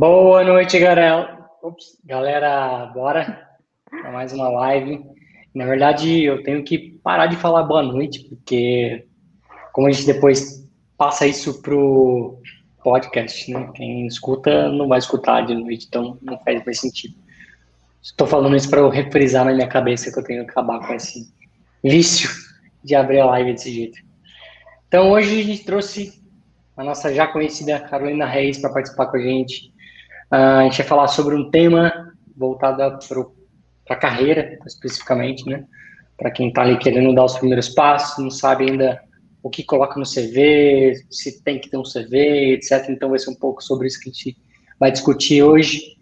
Boa noite, galera. Ops, galera, bora para mais uma live. Na verdade, eu tenho que parar de falar boa noite, porque como a gente depois passa isso pro podcast, né? Quem escuta não vai escutar de noite, então não faz mais sentido. Estou falando isso para eu reprisar na minha cabeça que eu tenho que acabar com esse vício de abrir a live desse jeito. Então hoje a gente trouxe a nossa já conhecida Carolina Reis para participar com a gente. Uh, a gente vai falar sobre um tema voltado para a carreira, especificamente, né? Para quem está ali querendo dar os primeiros passos, não sabe ainda o que coloca no CV, se tem que ter um CV, etc. Então vai ser um pouco sobre isso que a gente vai discutir hoje.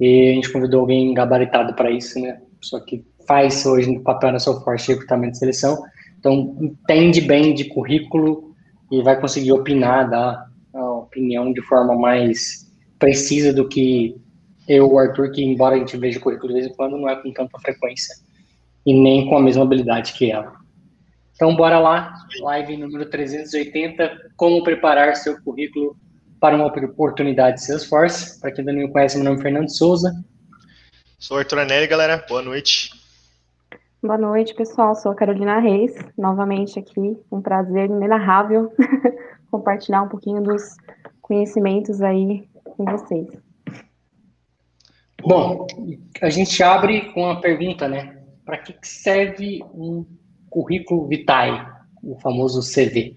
E a gente convidou alguém gabaritado para isso, né? Só que faz hoje no papel na sua forte recrutamento de seleção. Então, entende bem de currículo e vai conseguir opinar, dar a opinião de forma mais precisa do que eu, o Arthur, que embora a gente veja o currículo de vez em quando, não é com tanta frequência e nem com a mesma habilidade que ela. Então, bora lá, live número 380, como preparar seu currículo para uma oportunidade de Salesforce. Para quem ainda não me conhece, meu nome é Fernando Souza. Sou Arthur Anelli, galera. Boa noite. Boa noite, pessoal. Sou a Carolina Reis, novamente aqui. Um prazer inenarrável compartilhar um pouquinho dos conhecimentos aí com vocês. Bom, a gente abre com uma pergunta, né? Para que serve um currículo vitae, o famoso CV?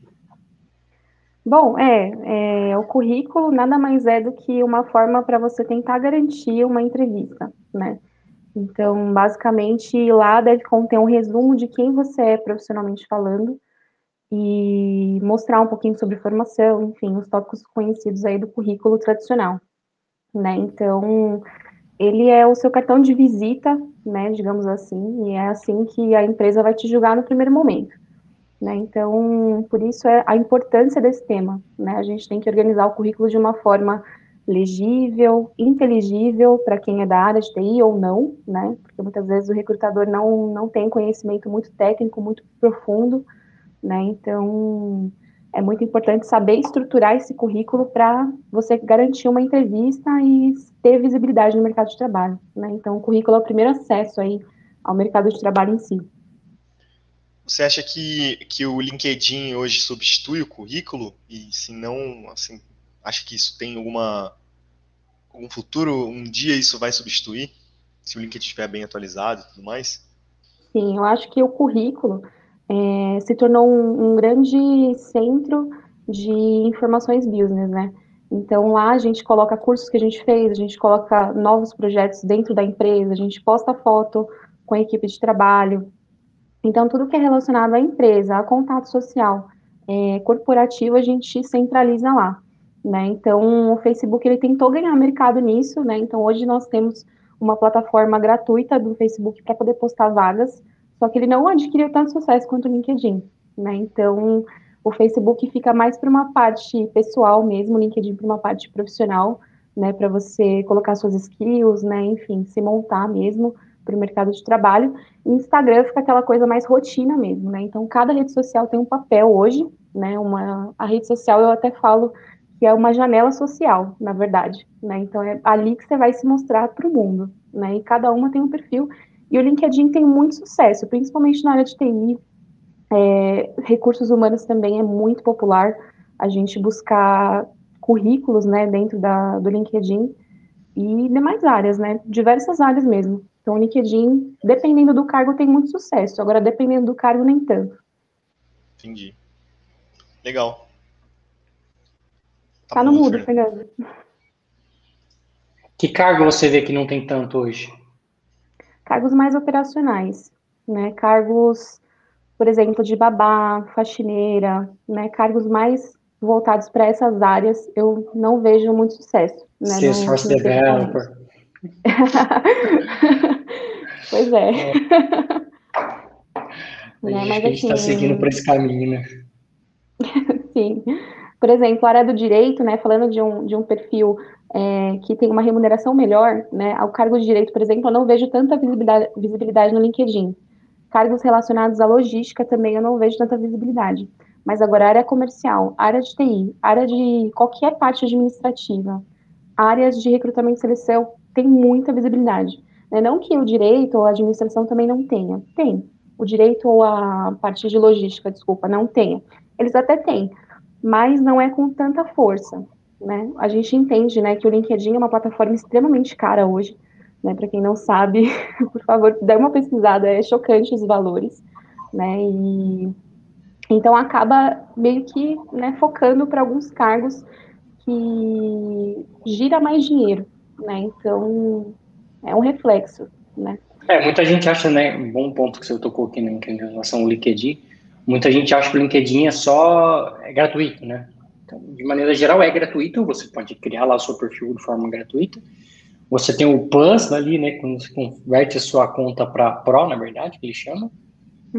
Bom, é, é, o currículo nada mais é do que uma forma para você tentar garantir uma entrevista, né? Então, basicamente, lá deve conter um resumo de quem você é profissionalmente falando e mostrar um pouquinho sobre formação, enfim, os tópicos conhecidos aí do currículo tradicional, né? Então, ele é o seu cartão de visita, né, digamos assim, e é assim que a empresa vai te julgar no primeiro momento. Né? Então, por isso é a importância desse tema. Né? A gente tem que organizar o currículo de uma forma legível, inteligível para quem é da área de TI ou não, né? Porque muitas vezes o recrutador não, não tem conhecimento muito técnico, muito profundo, né? Então, é muito importante saber estruturar esse currículo para você garantir uma entrevista e ter visibilidade no mercado de trabalho, né? Então, o currículo é o primeiro acesso aí ao mercado de trabalho em si. Você acha que, que o LinkedIn hoje substitui o currículo? E se não, assim, acha que isso tem alguma algum futuro? Um dia isso vai substituir? Se o LinkedIn estiver bem atualizado e tudo mais? Sim, eu acho que o currículo é, se tornou um, um grande centro de informações business, né? Então lá a gente coloca cursos que a gente fez, a gente coloca novos projetos dentro da empresa, a gente posta foto com a equipe de trabalho, então, tudo que é relacionado à empresa, a contato social, é, corporativo, a gente centraliza lá. Né? Então, o Facebook ele tentou ganhar mercado nisso, né? Então, hoje nós temos uma plataforma gratuita do Facebook para poder postar vagas, só que ele não adquiriu tanto sucesso quanto o LinkedIn, né? Então, o Facebook fica mais para uma parte pessoal mesmo, o LinkedIn para uma parte profissional, né? Para você colocar suas skills, né? Enfim, se montar mesmo para o mercado de trabalho. E Instagram fica aquela coisa mais rotina mesmo, né? Então, cada rede social tem um papel hoje, né? Uma, a rede social, eu até falo que é uma janela social, na verdade, né? Então, é ali que você vai se mostrar para o mundo, né? E cada uma tem um perfil. E o LinkedIn tem muito sucesso, principalmente na área de TI. É, recursos humanos também é muito popular a gente buscar currículos, né, dentro da, do LinkedIn e demais áreas, né, diversas áreas mesmo. Então, o LinkedIn, dependendo do cargo, tem muito sucesso. Agora, dependendo do cargo, nem tanto. Entendi. Legal. Tá, tá no mudo, Fernando. Que cargo você vê que não tem tanto hoje? Cargos mais operacionais, né? Cargos, por exemplo, de babá, faxineira, né? Cargos mais voltados para essas áreas, eu não vejo muito sucesso. Né? Salesforce Developer. pois é. é. né, mas, a gente está assim, seguindo por esse caminho, né? Sim. Por exemplo, a área do direito, né, falando de um, de um perfil é, que tem uma remuneração melhor, né, ao cargo de direito, por exemplo, eu não vejo tanta visibilidade, visibilidade no LinkedIn. Cargos relacionados à logística também eu não vejo tanta visibilidade. Mas agora, área comercial, área de TI, área de qualquer parte administrativa, áreas de recrutamento e seleção têm muita visibilidade. Né? Não que o direito ou a administração também não tenha. Tem. O direito ou a parte de logística, desculpa, não tenha. Eles até têm, mas não é com tanta força. Né? A gente entende né, que o LinkedIn é uma plataforma extremamente cara hoje. Né? Para quem não sabe, por favor, dê uma pesquisada, é chocante os valores. Né? E então acaba meio que né, focando para alguns cargos que gira mais dinheiro, né? Então é um reflexo, né? É, muita gente acha, né, um bom ponto que você tocou aqui né, em relação ao LinkedIn, muita gente acha que o LinkedIn é só é gratuito, né? Então, de maneira geral, é gratuito, você pode criar lá o seu perfil de forma gratuita. Você tem o Plus ali, né, quando você converte a sua conta para Pro, na verdade, que ele chama,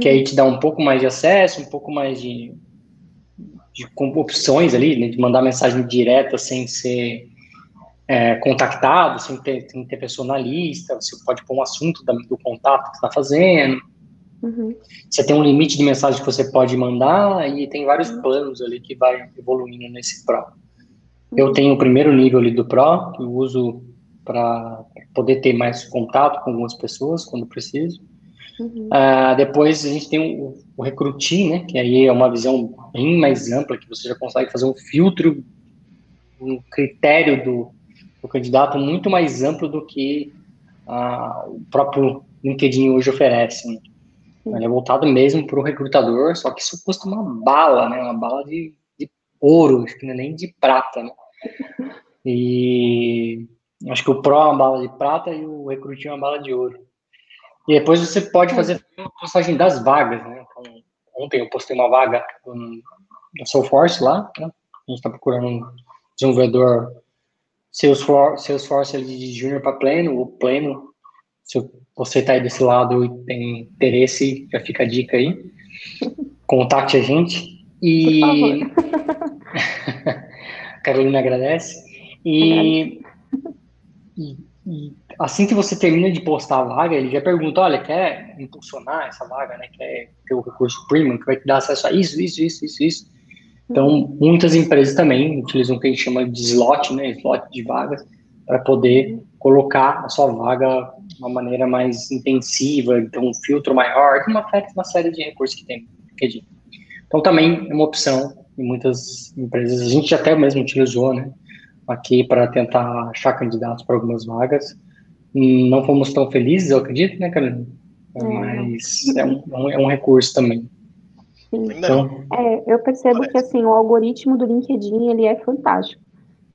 que aí te dá um pouco mais de acesso, um pouco mais de, de opções ali, né, de mandar mensagem direta sem ser é, contactado, sem ter, sem ter pessoa na lista, você pode pôr um assunto da, do contato que está fazendo. Uhum. Você tem um limite de mensagem que você pode mandar e tem vários uhum. planos ali que vai evoluindo nesse Pro. Uhum. Eu tenho o primeiro nível ali do Pro, que eu uso para poder ter mais contato com algumas pessoas quando preciso. Uhum. Uh, depois a gente tem o, o Recrutin, né, que aí é uma visão bem mais ampla, que você já consegue fazer um filtro, um critério do, do candidato muito mais amplo do que uh, o próprio LinkedIn hoje oferece. Né? Ele é voltado mesmo para o recrutador, só que isso custa uma bala, né, uma bala de, de ouro, acho que não é nem de prata, né? E acho que o Pro é uma bala de prata e o Recrutin é uma bala de ouro. E depois você pode fazer a postagem das vagas, né? Então, ontem eu postei uma vaga no Salesforce lá, né? A gente está procurando um desenvolvedor Salesforce, Salesforce de júnior para pleno, ou pleno. Se você está aí desse lado e tem interesse, já fica a dica aí. Contacte a gente. E. Carolina agradece. E, e, e assim que você termina de postar a vaga, ele já pergunta, olha, quer impulsionar essa vaga, né? Quer ter o recurso premium que vai te dar acesso a isso, isso, isso, isso, isso. Então, muitas empresas também utilizam o que a gente chama de slot, né? Slot de vagas, para poder colocar a sua vaga uma maneira mais intensiva, então um filtro maior, uma, uma série de recursos que tem LinkedIn. Então, também é uma opção em muitas empresas. A gente até mesmo utilizou, né? Aqui para tentar achar candidatos para algumas vagas não fomos tão felizes, eu acredito, né, Carolina? É. Mas é um, é um recurso também. Sim. Então, é, eu percebo que assim o algoritmo do LinkedIn ele é fantástico,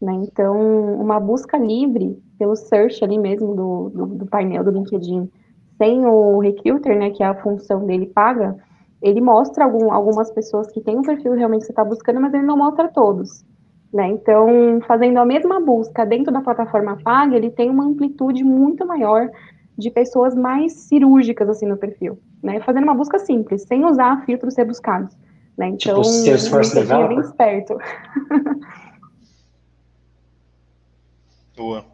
né? Então uma busca livre pelo search ali mesmo do, do, do, painel do LinkedIn, sem o recruiter, né, que é a função dele paga, ele mostra algum, algumas pessoas que têm um perfil realmente que você está buscando, mas ele não mostra todos. Né? Então, fazendo a mesma busca dentro da plataforma paga, ele tem uma amplitude muito maior de pessoas mais cirúrgicas assim no perfil, né? Fazendo uma busca simples, sem usar filtros rebuscados, né? Então, tipo, Salesforce é bem esperto. Boa.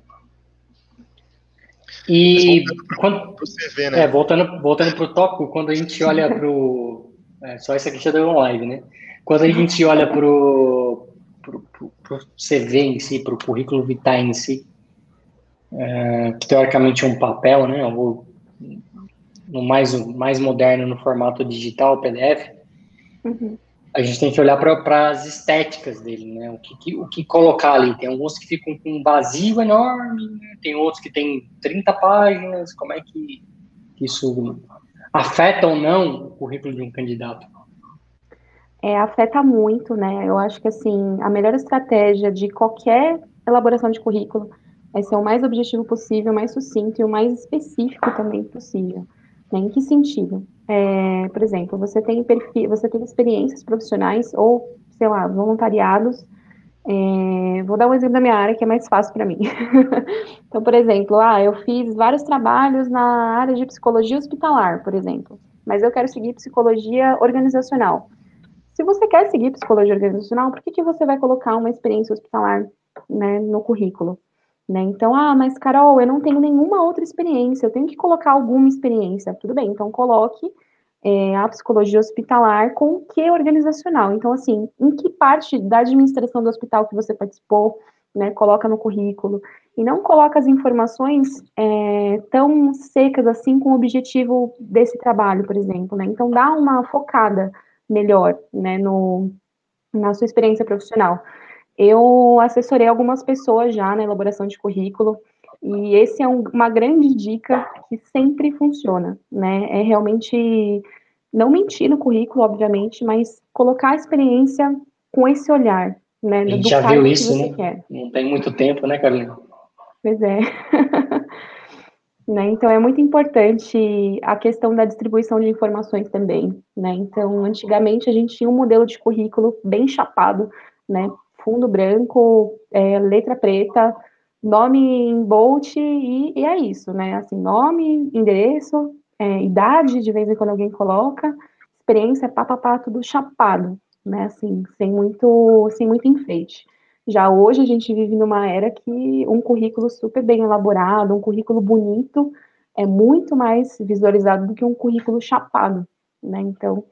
E quando, CV, né? é, voltando voltando para o tópico, quando a gente olha para o é, só isso aqui já deu uma live, né? Quando a gente olha para o para o CV em si, para o currículo vitae em si, é, que teoricamente é um papel, né, ou no mais, mais moderno no formato digital, PDF, uhum. A gente tem que olhar para as estéticas dele, né, o que, que, o que colocar ali. Tem alguns que ficam com um vazio enorme, né? tem outros que tem 30 páginas, como é que isso afeta ou não o currículo de um candidato? é, afeta muito, né? Eu acho que assim a melhor estratégia de qualquer elaboração de currículo é ser o mais objetivo possível, mais sucinto e o mais específico também possível. Em que sentido? É, por exemplo, você tem perfil, você tem experiências profissionais ou, sei lá, voluntariados. É, vou dar um exemplo da minha área que é mais fácil para mim. então, por exemplo, ah, eu fiz vários trabalhos na área de psicologia hospitalar, por exemplo, mas eu quero seguir psicologia organizacional. Se você quer seguir psicologia organizacional, por que, que você vai colocar uma experiência hospitalar né, no currículo? Né? Então, ah, mas Carol, eu não tenho nenhuma outra experiência, eu tenho que colocar alguma experiência. Tudo bem, então coloque é, a psicologia hospitalar com o que organizacional. Então, assim, em que parte da administração do hospital que você participou, né, coloca no currículo, e não coloca as informações é, tão secas assim com o objetivo desse trabalho, por exemplo, né, então dá uma focada melhor, né, no, na sua experiência profissional. Eu assessorei algumas pessoas já na elaboração de currículo, e esse é um, uma grande dica que sempre funciona, né? É realmente não mentir no currículo, obviamente, mas colocar a experiência com esse olhar, né? A gente já viu isso, né? Quer. Não tem muito tempo, né, Carolina? Pois é. né? Então é muito importante a questão da distribuição de informações também, né? Então, antigamente a gente tinha um modelo de currículo bem chapado, né? Fundo branco, é, letra preta, nome em bolt e, e, é isso, né? Assim, nome, endereço, é, idade, de vez em quando alguém coloca, experiência, papapá, tudo chapado, né? Assim, sem muito, sem muito enfeite. Já hoje a gente vive numa era que um currículo super bem elaborado, um currículo bonito, é muito mais visualizado do que um currículo chapado, né? Então,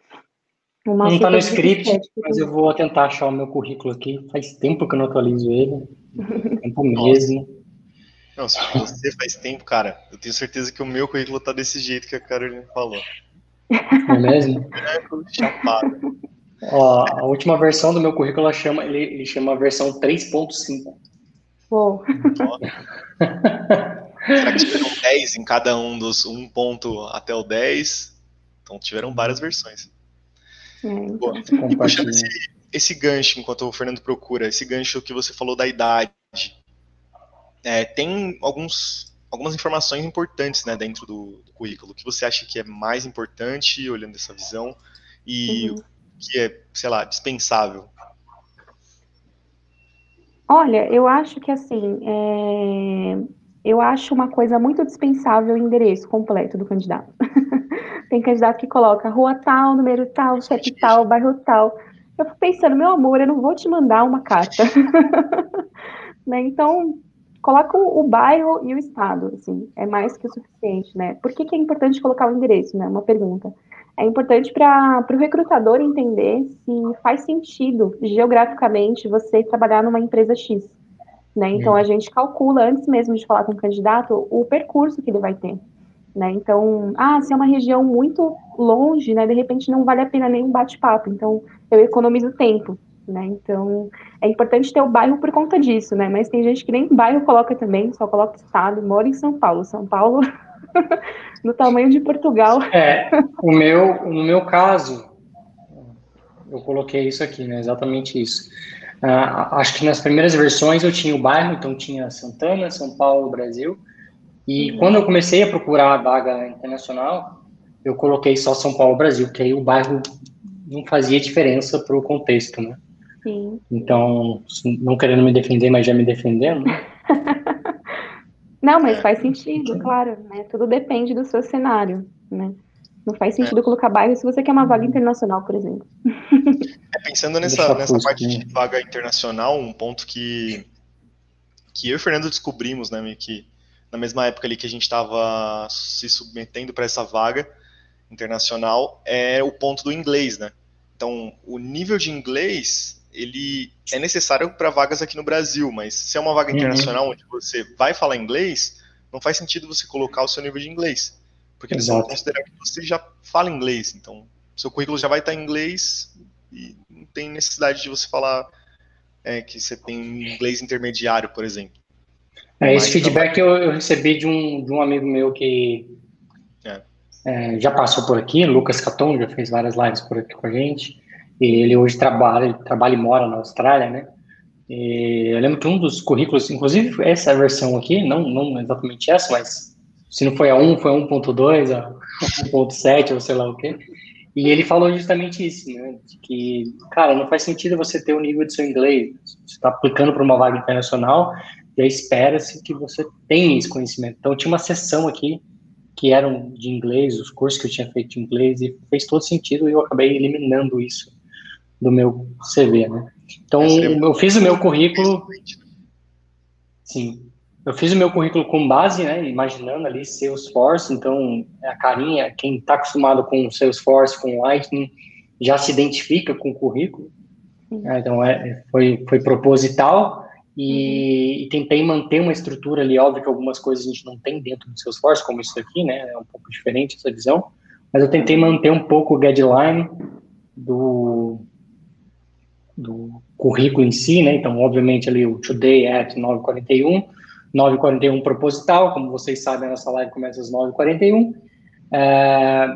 não está no script, mas eu vou tentar achar o meu currículo aqui. Faz tempo que eu não atualizo ele. tempo mesmo. Não, se você faz tempo, cara, eu tenho certeza que o meu currículo tá desse jeito que a Carolina falou. É mesmo? Chapado. Ó, a última versão do meu currículo chama, ele, ele chama a versão 3.5. Uou. Será que tiveram 10 em cada um dos um ponto até o 10? Então tiveram várias versões. É, então. e puxando esse, esse, gancho, enquanto o Fernando procura, esse gancho que você falou da idade, é, tem alguns, algumas informações importantes né, dentro do, do, currículo. O que você acha que é mais importante, olhando essa visão, e uhum. o que é, sei lá, dispensável? Olha, eu acho que assim, é... eu acho uma coisa muito dispensável o endereço completo do candidato. Tem candidato que coloca rua tal, número tal, chefe tal, bairro tal. Eu fico pensando, meu amor, eu não vou te mandar uma carta. né? Então, coloca o, bairro e o estado, assim, é mais que o suficiente, né? Por que, que é importante colocar o endereço, né? Uma pergunta. É importante para o recrutador entender se faz sentido geograficamente você trabalhar numa empresa X. Né? Então, a gente calcula, antes mesmo de falar com o candidato, o percurso que ele vai ter. Né? Então, ah, se é uma região muito longe, né, de repente não vale a pena nem um bate-papo. Então, eu economizo tempo, né? Então, é importante ter o bairro por conta disso, né? Mas tem gente que nem bairro coloca também, só coloca estado, mora em São Paulo. São Paulo, no tamanho de Portugal. É, o meu, no meu caso, eu coloquei isso aqui, né? Exatamente isso. Uh, acho que nas primeiras versões eu tinha o bairro, então tinha Santana, São Paulo, Brasil. E uhum. quando eu comecei a procurar a vaga internacional, eu coloquei só São Paulo, Brasil, porque aí o bairro não fazia diferença para o contexto, né? Sim. Então, não querendo me defender, mas já me defendendo. Né? não, mas faz sentido, claro, né? Tudo depende do seu cenário, né? Não faz sentido é. colocar bairro se você quer uma vaga internacional, por exemplo. É, pensando nessa, nessa parte de vaga internacional, um ponto que, que eu e o Fernando descobrimos, né, que na mesma época ali que a gente estava se submetendo para essa vaga internacional, é o ponto do inglês, né? Então, o nível de inglês, ele é necessário para vagas aqui no Brasil, mas se é uma vaga uhum. internacional onde você vai falar inglês, não faz sentido você colocar o seu nível de inglês, porque eles vão considerar que você já fala inglês, então seu currículo já vai estar em inglês e não tem necessidade de você falar é, que você tem inglês intermediário, por exemplo. É, esse feedback eu, eu, recebi de um, de um amigo meu que é. É, já passou por aqui, Lucas Caton, já fez várias lives por aqui com a gente. E ele hoje trabalha, trabalha e mora na Austrália, né? E eu lembro que um dos currículos, inclusive essa versão aqui, não, não exatamente essa, mas se não foi a 1, foi a 1.2, a 1.7, ou sei lá o quê. E ele falou justamente isso, né? De que, cara, não faz sentido você ter o nível de seu inglês. Você está aplicando para uma vaga internacional, e aí espera-se que você tenha esse conhecimento. Então, tinha uma sessão aqui que eram de inglês, os cursos que eu tinha feito de inglês, e fez todo sentido e eu acabei eliminando isso do meu CV, né? Então, eu fiz o meu currículo... Sim, eu fiz o meu currículo com base, né, imaginando ali Salesforce, então a carinha, quem está acostumado com Salesforce, com Lightning, já se identifica com o currículo, né, então é, foi, foi proposital, e, uhum. e, tentei manter uma estrutura ali, óbvio que algumas coisas a gente não tem dentro do Salesforce, como isso aqui, né, é um pouco diferente essa visão, mas eu tentei manter um pouco o guideline do, do currículo em si, né, então, obviamente, ali o today at 9h41, 9h41 proposital, como vocês sabem, a nossa live começa às 9h41, é,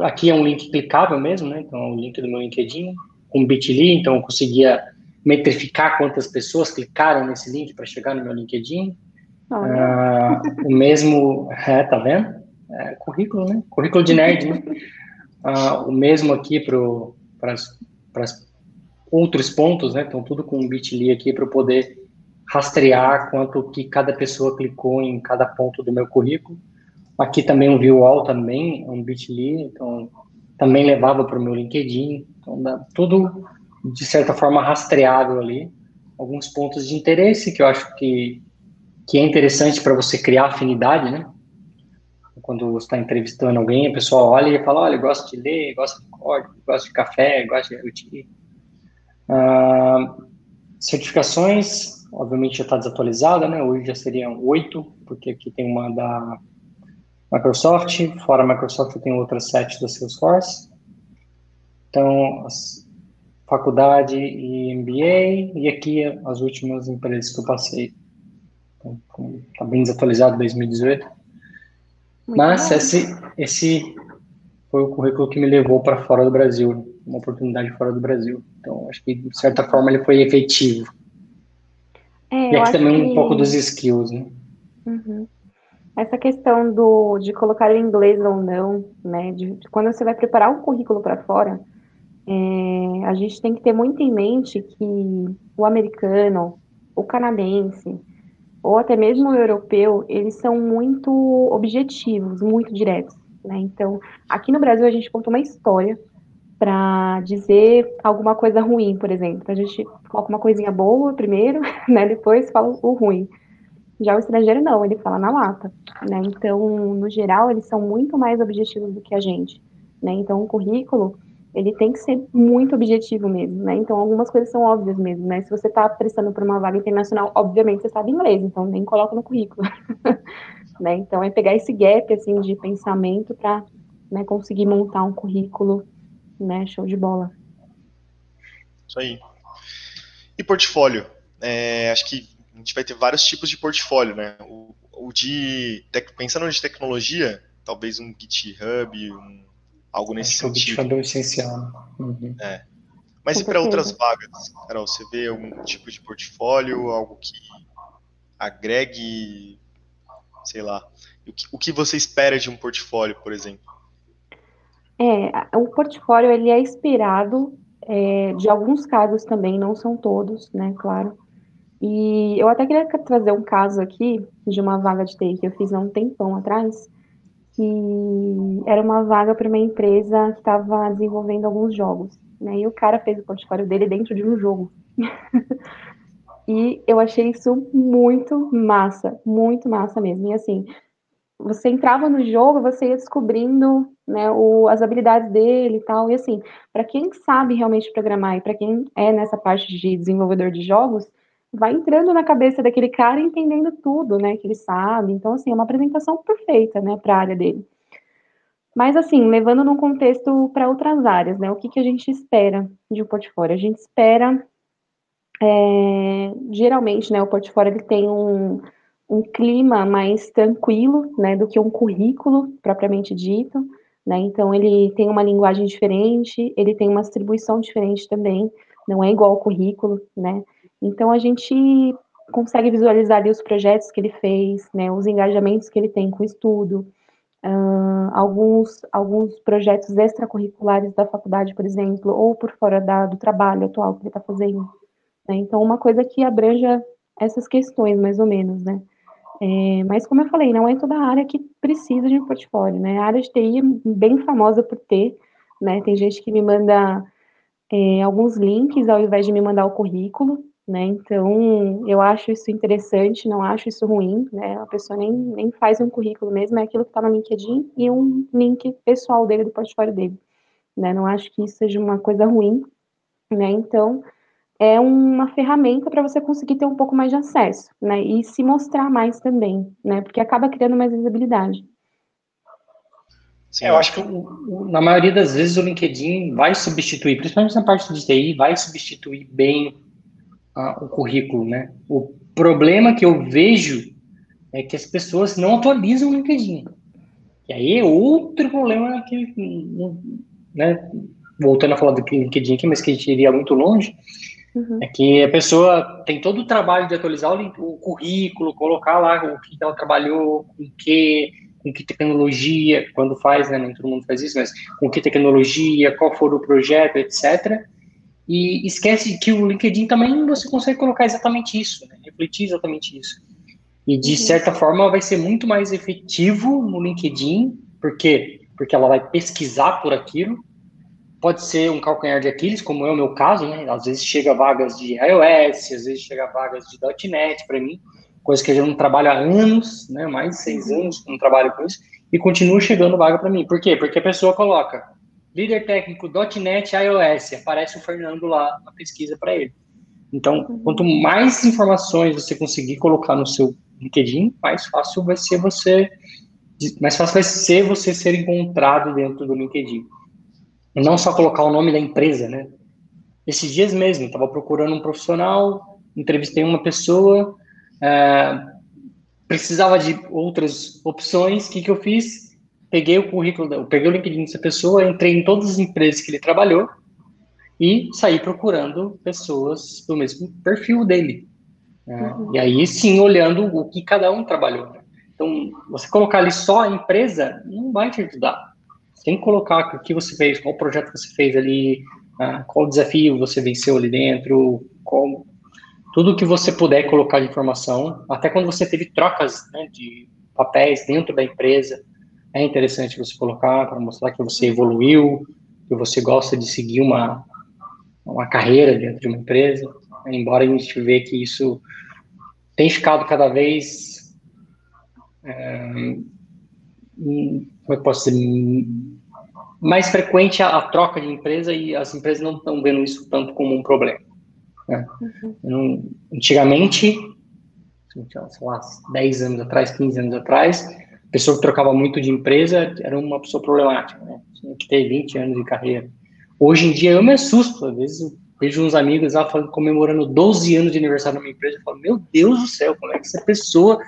aqui é um link clicável mesmo, né, então, é o link do meu LinkedIn, com bit.ly, então eu conseguia metrificar quantas pessoas clicaram nesse link para chegar no meu LinkedIn. Ah, o mesmo, é, tá vendo? É, currículo, né? Currículo de nerd, né? Ah, o mesmo aqui para outros pontos, né? Então, tudo com bit.ly aqui para eu poder rastrear quanto que cada pessoa clicou em cada ponto do meu currículo. Aqui também um view all também, um bit.ly, então também levava para o meu LinkedIn. Então, dá, tudo de certa forma, rastreável ali, alguns pontos de interesse que eu acho que, que é interessante para você criar afinidade, né? Quando você está entrevistando alguém, a pessoa olha e fala, olha, gosta de ler, gosta de código, gosta de café, gosta de IoT. Uh, certificações, obviamente já está desatualizada, né? Hoje já seriam oito, porque aqui tem uma da Microsoft, fora a Microsoft tem outras sete da Salesforce. Então, faculdade e MBA, e aqui as últimas empresas que eu passei. Está então, tá bem desatualizado 2018. Muito Mas esse, esse foi o currículo que me levou para fora do Brasil, uma oportunidade fora do Brasil. Então, acho que, de certa forma, ele foi efetivo. É, e aqui também que... um pouco dos skills, né? Uhum. Essa questão do, de colocar o inglês ou não, né? De, de quando você vai preparar um currículo para fora, é, a gente tem que ter muito em mente que o americano, o canadense, ou até mesmo o europeu, eles são muito objetivos, muito diretos. Né? Então, aqui no Brasil, a gente conta uma história para dizer alguma coisa ruim, por exemplo. A gente coloca uma coisinha boa primeiro, né? depois fala o ruim. Já o estrangeiro não, ele fala na lata, né? Então, no geral, eles são muito mais objetivos do que a gente, né? Então, o currículo, ele tem que ser muito objetivo mesmo, né? Então, algumas coisas são óbvias mesmo, né? Se você está prestando por uma vaga internacional, obviamente você sabe inglês, então nem coloca no currículo, né? Então, é pegar esse gap, assim, de pensamento para né, conseguir montar um currículo, né? Show de bola. Isso aí. Portfólio? É, acho que a gente vai ter vários tipos de portfólio, né? O, o de, pensando de tecnologia, talvez um GitHub, um Algo nesse Acho sentido. Que o é essencial. Uhum. É. Mas e para outras vagas, Carol, você vê algum tipo de portfólio, algo que agregue, sei lá, o que, o que você espera de um portfólio, por exemplo? É, o portfólio ele é esperado é, de alguns casos também, não são todos, né, claro. E eu até queria trazer um caso aqui de uma vaga de TI que eu fiz há um tempão atrás, que era uma vaga para uma empresa que estava desenvolvendo alguns jogos, né? E o cara fez o portfólio dele dentro de um jogo. e eu achei isso muito massa, muito massa mesmo. E assim, você entrava no jogo, você ia descobrindo né, o, as habilidades dele e tal. E assim, para quem sabe realmente programar e para quem é nessa parte de desenvolvedor de jogos, vai entrando na cabeça daquele cara entendendo tudo, né, que ele sabe. Então, assim, é uma apresentação perfeita, né, para a área dele. Mas, assim, levando num contexto para outras áreas, né, o que, que a gente espera de um portfólio? A gente espera, é, geralmente, né, o portfólio ele tem um, um clima mais tranquilo, né, do que um currículo propriamente dito, né, então ele tem uma linguagem diferente, ele tem uma distribuição diferente também, não é igual ao currículo, né, então, a gente consegue visualizar ali os projetos que ele fez, né, os engajamentos que ele tem com o estudo, uh, alguns, alguns projetos extracurriculares da faculdade, por exemplo, ou por fora da, do trabalho atual que ele está fazendo. Né? Então, uma coisa que abranja essas questões, mais ou menos, né? É, mas, como eu falei, não é toda área que precisa de um portfólio, né? A área de TI é bem famosa por ter, né? Tem gente que me manda é, alguns links ao invés de me mandar o currículo, né? Então, eu acho isso interessante, não acho isso ruim, né? A pessoa nem, nem faz um currículo mesmo, é aquilo que está no LinkedIn e um link pessoal dele, do portfólio dele, né? Não acho que isso seja uma coisa ruim, né? Então, é uma ferramenta para você conseguir ter um pouco mais de acesso, né? E se mostrar mais também, né? Porque acaba criando mais visibilidade. Sim. Eu acho que na maioria das vezes o LinkedIn vai substituir, principalmente na parte de TI, vai substituir bem o currículo, né? O problema que eu vejo é que as pessoas não atualizam o LinkedIn. E aí é outro problema que, né, voltando a falar do LinkedIn aqui, mas que a gente iria muito longe, uhum. é que a pessoa tem todo o trabalho de atualizar o, o currículo, colocar lá o que ela trabalhou, com que, com que tecnologia, quando faz, né, nem todo mundo faz isso, mas com que tecnologia, qual for o projeto, etc. E esquece que o LinkedIn também você consegue colocar exatamente isso, né, refletir exatamente isso. E de uhum. certa forma vai ser muito mais efetivo no LinkedIn, por quê? Porque ela vai pesquisar por aquilo. Pode ser um calcanhar de Aquiles, como é o meu caso, né? Às vezes chega vagas de iOS, às vezes chega vagas de .NET para mim, coisa que eu já não trabalho há anos, né? Mais de seis uhum. anos que não trabalho com isso, e continua chegando vaga para mim. Por quê? Porque a pessoa coloca líder técnico .NET iOS, aparece o Fernando lá na pesquisa para ele. Então, uhum. quanto mais informações você conseguir colocar no seu LinkedIn, mais fácil vai ser você, mais fácil vai ser você ser encontrado dentro do LinkedIn. E não só colocar o nome da empresa, né? Esses dias mesmo, estava procurando um profissional, entrevistei uma pessoa, é, precisava de outras opções, o que, que eu fiz? Peguei o currículo, peguei o LinkedIn dessa pessoa, entrei em todas as empresas que ele trabalhou e saí procurando pessoas do mesmo perfil dele. É, uhum. E aí sim, olhando o que cada um trabalhou. Então, você colocar ali só a empresa não vai te ajudar. Tem que colocar o que você fez, qual projeto você fez ali, uh, qual desafio você venceu ali dentro, qual, tudo que você puder colocar de informação, até quando você teve trocas né, de papéis dentro da empresa, é interessante você colocar para mostrar que você evoluiu, que você gosta de seguir uma, uma carreira dentro de uma empresa, embora a gente vê que isso tem ficado cada vez é, como que posso dizer, mais frequente a, a, troca de empresa e as empresas não estão vendo isso tanto como um problema. Né? Uhum. Antigamente, sei lá, 10 anos atrás, 15 anos atrás, a pessoa que trocava muito de empresa era uma pessoa problemática, né? tinha que ter 20 anos de carreira. Hoje em dia eu me assusto, às vezes Vejo uns amigos lá falando, comemorando 12 anos de aniversário na minha empresa. Eu falo, meu Deus do céu, como é que essa pessoa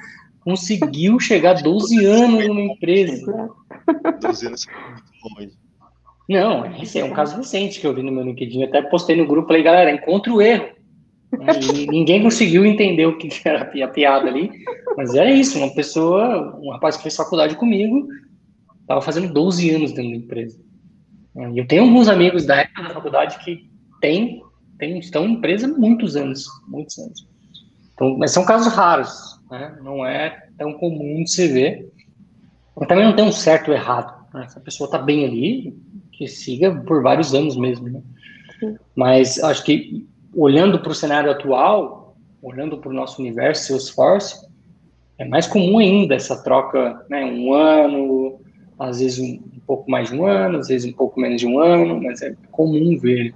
conseguiu chegar 12 anos numa empresa? 12 anos é muito longe. Não, esse é um caso recente que eu vi no meu LinkedIn. Eu até postei no grupo, falei, galera, encontra o erro. E ninguém conseguiu entender o que era a piada ali, mas era isso, uma pessoa, um rapaz que fez faculdade comigo, estava fazendo 12 anos dentro da empresa. E eu tenho alguns amigos da época da faculdade que tem, tem, estão em empresa há muitos anos, muitos anos. Então, mas são casos raros, né? Não é tão comum de se ver. Mas também não tem um certo ou errado. Né? Se a pessoa está bem ali, que siga por vários anos mesmo, né? Mas acho que olhando para o cenário atual, olhando para o nosso universo Salesforce, é mais comum ainda essa troca, né? Um ano, às vezes um, um pouco mais de um ano, às vezes um pouco menos de um ano, mas é comum ver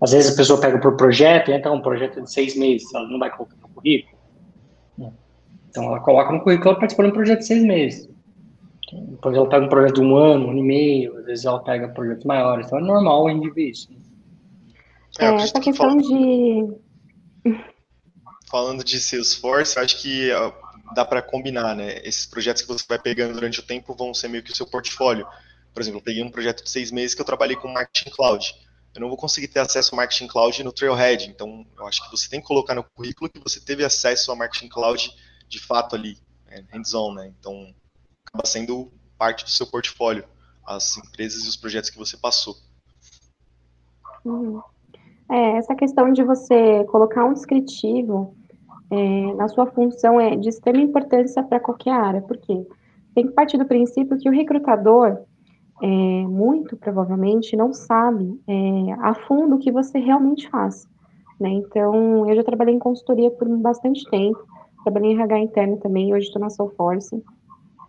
às vezes a pessoa pega por projeto, então um projeto de seis meses, ela não vai colocar no currículo. Então ela coloca no currículo, ela participa de um projeto de seis meses. Depois ela pega um projeto de um ano, um ano e meio, às vezes ela pega projetos maiores. Então é normal a gente ver isso. É, essa questão de. Falando de Salesforce, eu acho que dá para combinar, né? Esses projetos que você vai pegando durante o tempo vão ser meio que o seu portfólio. Por exemplo, eu peguei um projeto de seis meses que eu trabalhei com marketing cloud eu não vou conseguir ter acesso ao Marketing Cloud no Trailhead. Então, eu acho que você tem que colocar no currículo que você teve acesso ao Marketing Cloud de fato ali, né, hands-on, né? Então, sendo parte do seu portfólio, as empresas e os projetos que você passou. Uhum. É, essa questão de você colocar um descritivo é, na sua função é de extrema importância para qualquer área, porque tem que partir do princípio que o recrutador, é, muito provavelmente não sabe é, a fundo o que você realmente faz. Né? Então, eu já trabalhei em consultoria por bastante tempo, trabalhei em RH interno também, hoje estou na Soulforce.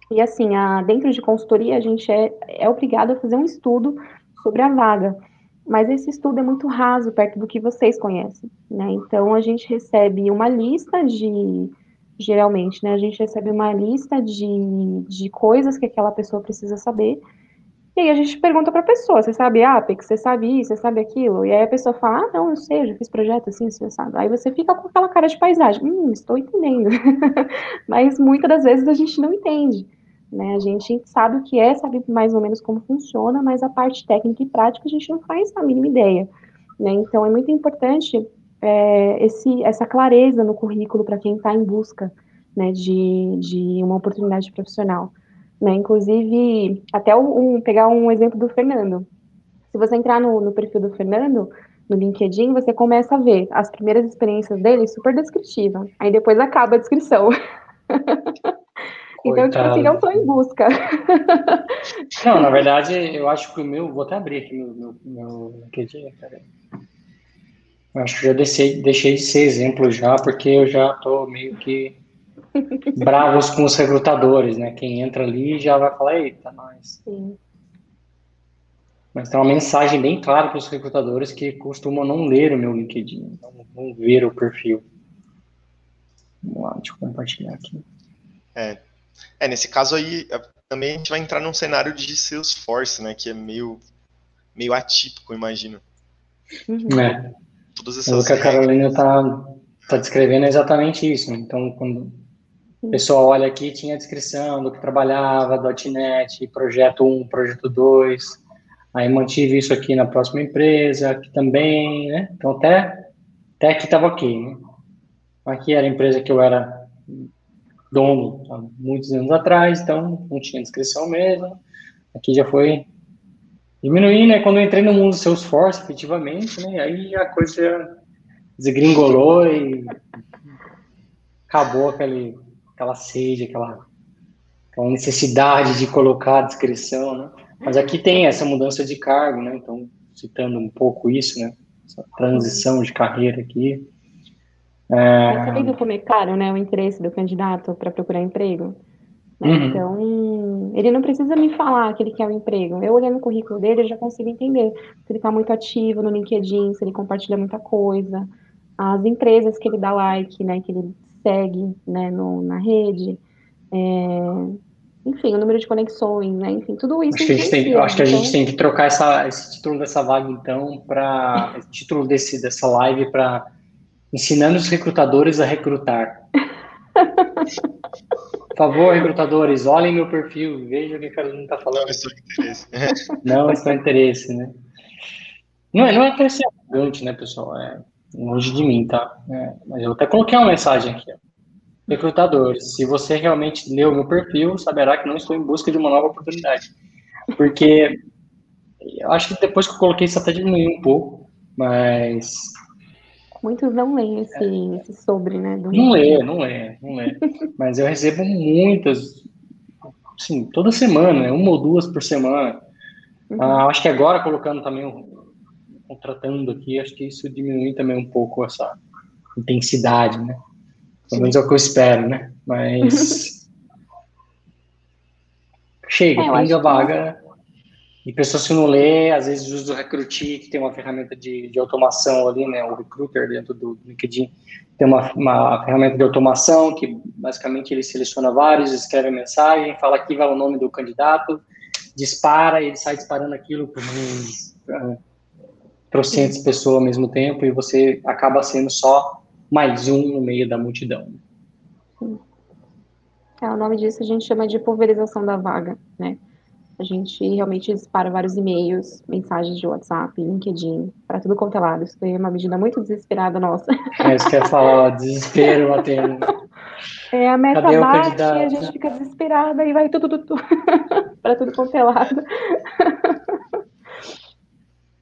E assim, a, dentro de consultoria, a gente é, é obrigado a fazer um estudo sobre a vaga. mas esse estudo é muito raso perto do que vocês conhecem, né? Então a gente recebe uma lista de, geralmente, né? A gente recebe uma lista de, de coisas que aquela pessoa precisa saber. E aí a gente pergunta para a pessoa, você sabe Apex, você sabe isso, você sabe aquilo? E aí a pessoa fala, ah, não, eu sei, eu já fiz projeto assim, assim, sabe? Aí você fica com aquela cara de paisagem, hum, estou entendendo. Mas muitas das vezes a gente não entende. Né? A gente sabe o que é, sabe mais ou menos como funciona, mas a parte técnica e prática a gente não faz a mínima ideia. Né? Então é muito importante é, esse, essa clareza no currículo para quem está em busca né, de, de uma oportunidade profissional. Né? Inclusive, até um, pegar um exemplo do Fernando. Se você entrar no, no perfil do Fernando, no LinkedIn, você começa a ver as primeiras experiências dele super descritiva. Aí depois acaba a descrição. Então, tipo assim, não tô em busca. Não, na verdade, eu acho que o meu. Vou até abrir aqui meu, meu, meu LinkedIn, peraí. Eu acho que já deixei, deixei de ser exemplo já, porque eu já tô meio que bravos com os recrutadores, né? Quem entra ali já vai falar, eita, nós. Sim. Mas tem uma mensagem bem clara para os recrutadores que costumam não ler o meu LinkedIn, não, não ver o perfil. Vamos lá, deixa eu compartilhar aqui. É, é, nesse caso aí, também a gente vai entrar num cenário de Salesforce, né? Que é meio, meio atípico, imagino. Uhum. É. Todas essas o que a Carolina está tá descrevendo é exatamente isso. Né? Então, quando o pessoal olha aqui, tinha a descrição do que trabalhava, .NET, projeto 1, projeto 2, aí mantive isso aqui na próxima empresa, aqui também, né? Então, até, até aqui estava ok, né? Aqui era a empresa que eu era dono há muitos anos atrás, então não tinha descrição mesmo. Aqui já foi diminuindo, né? Quando eu entrei no mundo do Salesforce, efetivamente, né? Aí a coisa desgringolou e acabou aquele, aquela sede, aquela, aquela necessidade de colocar a descrição, né? Mas aqui tem essa mudança de cargo, né? Então, citando um pouco isso, né? Essa transição de carreira aqui. É... Mas viu como é caro, né, o interesse do candidato para procurar emprego? Né? Uhum. Então, ele não precisa me falar que ele quer um emprego. Eu olhando o currículo dele, eu já consigo entender se ele está muito ativo no LinkedIn, se ele compartilha muita coisa, as empresas que ele dá like, né, que ele segue, né, no, na rede, é, enfim, o número de conexões, né, enfim, tudo isso. Acho que a gente tem, acho que a gente então tem que trocar essa, esse título dessa vaga, então, para título desse, dessa live para ensinando os recrutadores a recrutar. Por favor, recrutadores, olhem meu perfil, vejam o que a Carolina está falando. Não estou interesse. não estou interesse, né? Não é, não é para ser arrogante, né, pessoal? É longe de mim, tá? É, mas eu até coloquei uma mensagem aqui. Ó. Recrutadores, se você realmente leu meu perfil, saberá que não estou em busca de uma nova oportunidade. Porque eu acho que depois que eu coloquei isso até diminuiu um pouco, mas Muitos não leem esse, é. esse sobre, né? não lê, não lê, não lê. Mas eu recebo muitas, assim, toda semana, né? uma ou duas por semana. Uhum. Ah, acho que agora, colocando também, contratando aqui, acho que isso diminui também um pouco essa intensidade, né? Pelo menos é o que eu espero, né? Mas. Chega, é, a vaga. E pessoas que não lê, às vezes usa o Recruit, que tem uma ferramenta de, de automação ali, né? O Recruiter dentro do LinkedIn tem uma, uma ferramenta de automação que basicamente ele seleciona vários, escreve a mensagem, fala aqui vai o nome do candidato, dispara, ele sai disparando aquilo para trocentas pessoas ao mesmo tempo e você acaba sendo só mais um no meio da multidão. É, o nome disso a gente chama de pulverização da vaga, né? A gente realmente dispara vários e-mails, mensagens de WhatsApp, LinkedIn, para tudo quanto é lado. Isso foi uma medida muito desesperada nossa. É isso que eu ia falar, desespero batendo. É, a meta Cadê bate, a gente fica desesperada e vai tudo, tudo, tudo para tudo quanto é lado.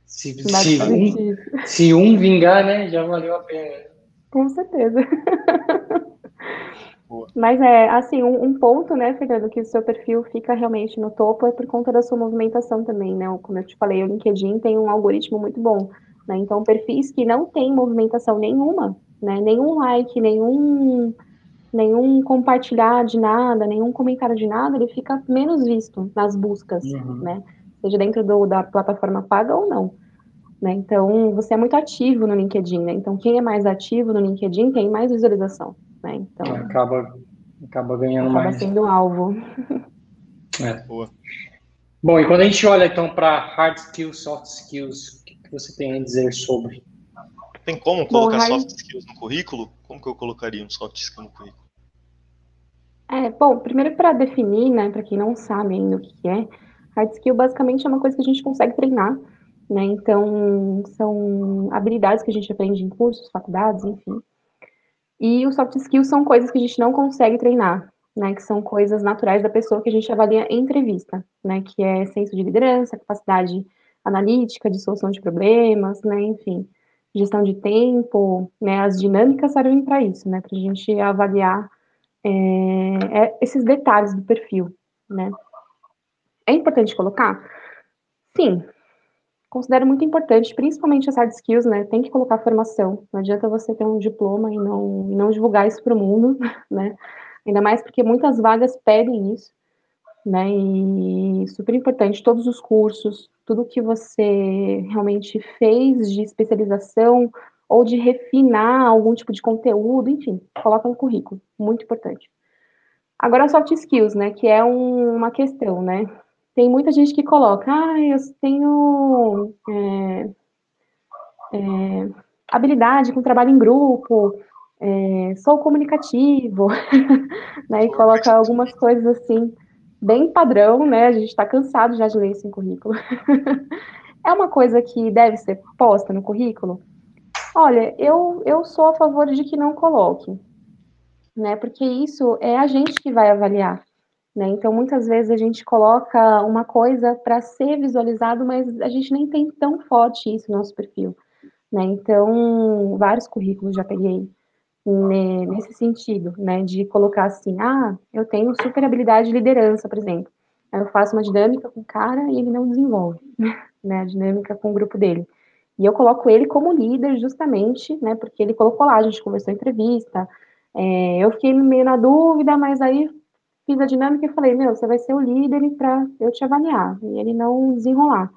Se, se, um, se um vingar, né, já valeu a pena. Com certeza. Mas é, assim, um, um, ponto, né, Fernando, que o seu perfil fica realmente no topo é por conta da sua movimentação também, né? Como eu te falei, o LinkedIn tem um algoritmo muito bom, né? Então, perfis que não têm movimentação nenhuma, né? Nenhum like, nenhum, nenhum compartilhar de nada, nenhum comentário de nada, ele fica menos visto nas buscas, uhum. né? Seja dentro do, da plataforma paga ou não. Né? Então, você é muito ativo no LinkedIn, né? Então, quem é mais ativo no LinkedIn tem mais visualização, né? Então, acaba, acaba ganhando acaba mais. sendo um alvo. É. Boa. Bom, e quando a gente olha então para hard skills, soft skills, o que você tem a dizer sobre? Tem como colocar bom, soft skills no currículo? Como que eu colocaria um soft skill no currículo? É, bom, primeiro para definir, né, para quem não sabe ainda o que é, hard skill basicamente é uma coisa que a gente consegue treinar, né? Então, são habilidades que a gente aprende em cursos, faculdades, enfim. E os soft skills são coisas que a gente não consegue treinar, né? Que são coisas naturais da pessoa que a gente avalia em entrevista, né? Que é senso de liderança, capacidade analítica, de solução de problemas, né? Enfim, gestão de tempo, né? As dinâmicas servem para isso, né? Para a gente avaliar é, é, esses detalhes do perfil, né? É importante colocar? Sim, considero muito importante, principalmente as hard skills, né? Tem que colocar formação. Não adianta você ter um diploma e não, e não divulgar isso para o mundo, né? Ainda mais porque muitas vagas pedem isso, né? E super importante, todos os cursos, tudo que você realmente fez de especialização ou de refinar algum tipo de conteúdo, enfim, coloca no currículo, muito importante. Agora, soft skills, né, que é um, uma questão, né, tem muita gente que coloca, ah, eu tenho é, é, habilidade com trabalho em grupo, é, sou comunicativo, né, e coloca algumas coisas assim, bem padrão, né, a gente está cansado já de ler isso em currículo. é uma coisa que deve ser posta no currículo? Olha, eu, eu sou a favor de que não coloque, né, porque isso é a gente que vai avaliar, né? Então, muitas vezes a gente coloca uma coisa para ser visualizado, mas a gente nem tem tão forte isso no nosso perfil. Né? Então, vários currículos já peguei nesse sentido, né? De colocar assim, ah, eu tenho super habilidade de liderança, por exemplo. Eu faço uma dinâmica com o cara e ele não desenvolve, né? A dinâmica com o grupo dele. E eu coloco ele como líder justamente, né? Porque ele colocou lá, a gente conversou em entrevista. É, eu fiquei meio na dúvida, mas aí fiz a dinâmica e falei, meu, você vai ser o líder para eu te avaliar, e ele não desenrolar.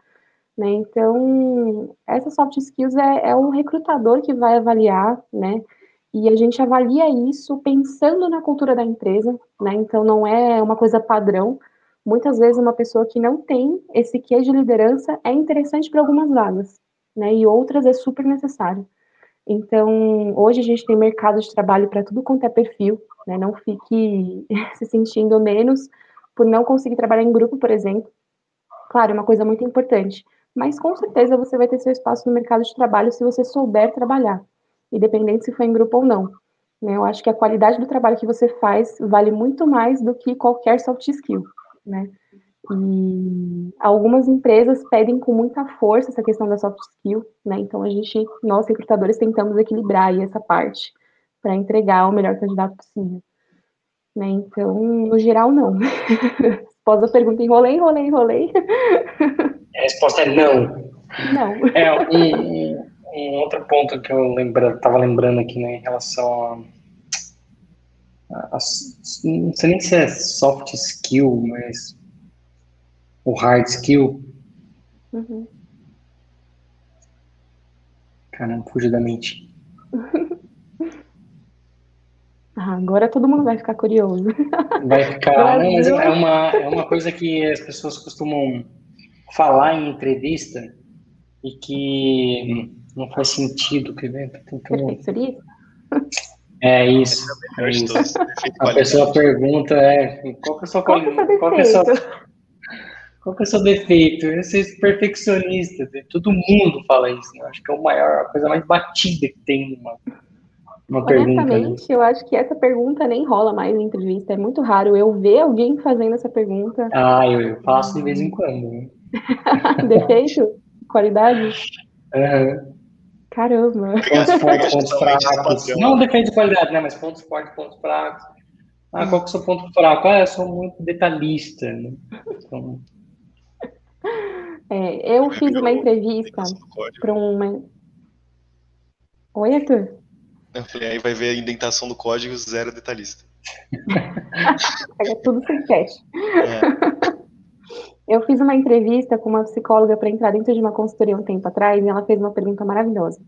Né? Então, essas soft skills é, é um recrutador que vai avaliar, né? E a gente avalia isso pensando na cultura da empresa, né? Então, não é uma coisa padrão. Muitas vezes, uma pessoa que não tem esse quê de liderança é interessante para algumas vagas, né? E outras é super necessário. Então, hoje a gente tem mercado de trabalho para tudo quanto é perfil, né? Não fique se sentindo menos por não conseguir trabalhar em grupo, por exemplo. Claro, é uma coisa muito importante, mas com certeza você vai ter seu espaço no mercado de trabalho se você souber trabalhar, independente se for em grupo ou não. Né? Eu acho que a qualidade do trabalho que você faz vale muito mais do que qualquer soft skill, né? E algumas empresas pedem com muita força essa questão da soft skill, né? Então a gente, nós recrutadores, tentamos equilibrar essa parte para entregar o melhor candidato possível. Né? Então, no geral, não. Após a pergunta, enrolei, enrolei, enrolei. A resposta é não. Não. É, um, um outro ponto que eu estava lembrando aqui, né, em relação a, a, a, Não sei nem se é soft skill, mas o hard skill. Uhum. Caramba, fugiu da mente. Ah, agora todo mundo vai ficar curioso. Vai ficar. Mas é uma, é uma coisa que as pessoas costumam falar em entrevista e que não faz sentido. Quer ver? Perfeccionista? É isso. É isso. A pessoa pergunta é, qual que é o seu, qual, qual que é seu, qual que é o seu defeito? Eu sou perfeccionista. Todo mundo fala isso. Né? Acho que é o maior, a coisa mais batida que tem uma, uma pergunta. Né? Honestamente, eu acho que essa pergunta nem rola mais em entrevista. É muito raro eu ver alguém fazendo essa pergunta. Ah, eu, eu faço de vez em quando. Né? Defeito? Qualidade? Uhum. Caramba. Pontos fortes, pontos fracos. Não defeito de qualidade, né? Mas pontos fortes, pontos fracos. Ah, qual que é o seu ponto fraco? Ah, eu sou muito detalhista. Né? Então... É, eu fiz uma entrevista para uma. Oi, Arthur? Eu falei, aí vai ver a indentação do código zero detalhista. é tudo sem cache. É. Eu fiz uma entrevista com uma psicóloga para entrar dentro de uma consultoria um tempo atrás e ela fez uma pergunta maravilhosa.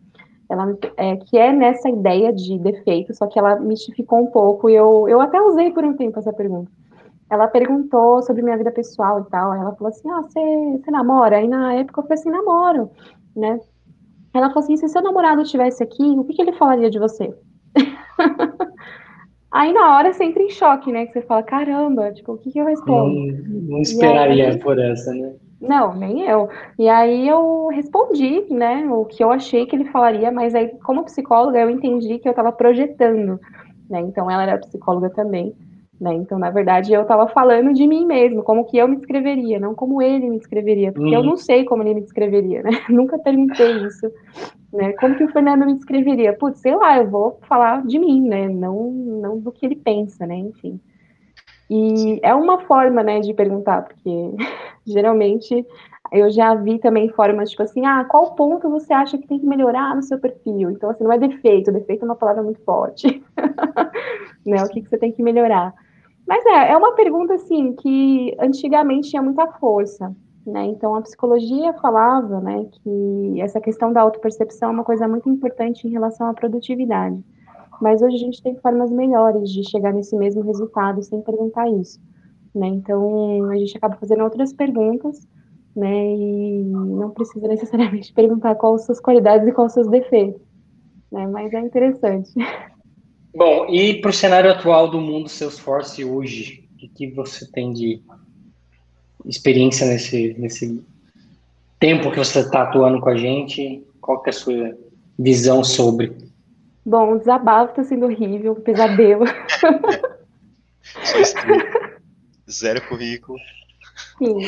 Ela, é, que é nessa ideia de defeito, só que ela mistificou um pouco e eu, eu até usei por um tempo essa pergunta. Ela perguntou sobre minha vida pessoal e tal. Ela falou assim: Ah, você namora? Aí na época eu falei assim: namoro, né? Ela falou assim: se seu namorado estivesse aqui, o que, que ele falaria de você? Aí na hora você entra em choque, né? Que você fala, caramba, tipo, o que, que eu respondo? Não, não esperaria aí, por essa, né? Não, nem eu. E aí eu respondi, né, o que eu achei que ele falaria, mas aí, como psicóloga, eu entendi que eu estava projetando, né? Então ela era psicóloga também. Né? Então, na verdade, eu estava falando de mim mesmo, como que eu me descreveria, não como ele me descreveria, porque eu uhum. não sei como ele me descreveria, né? Nunca perguntei isso, né? Como que o Fernando me descreveria? Putz, sei lá, eu vou falar de mim, né? Não, não do que ele pensa, né? Enfim. E é uma forma, né, de perguntar, porque geralmente eu já vi também formas, tipo assim, ah, qual ponto você acha que tem que melhorar no seu perfil? Então, assim, não é defeito, defeito é uma palavra muito forte. né? O que, que você tem que melhorar? Mas é, é uma pergunta assim que antigamente tinha muita força, né? Então a psicologia falava, né, que essa questão da autopercepção é uma coisa muito importante em relação à produtividade. Mas hoje a gente tem formas melhores de chegar nesse mesmo resultado sem perguntar isso, né? Então a gente acaba fazendo outras perguntas, né? E não precisa necessariamente perguntar quais suas qualidades e quais seus defeitos, né? Mas é interessante. Bom, e para o cenário atual do mundo Salesforce hoje, o que você tem de experiência nesse, nesse tempo que você está atuando com a gente? Qual que é a sua visão sobre? Bom, o desabafo está sendo horrível, um pesadelo. Só Zero currículo. Sim.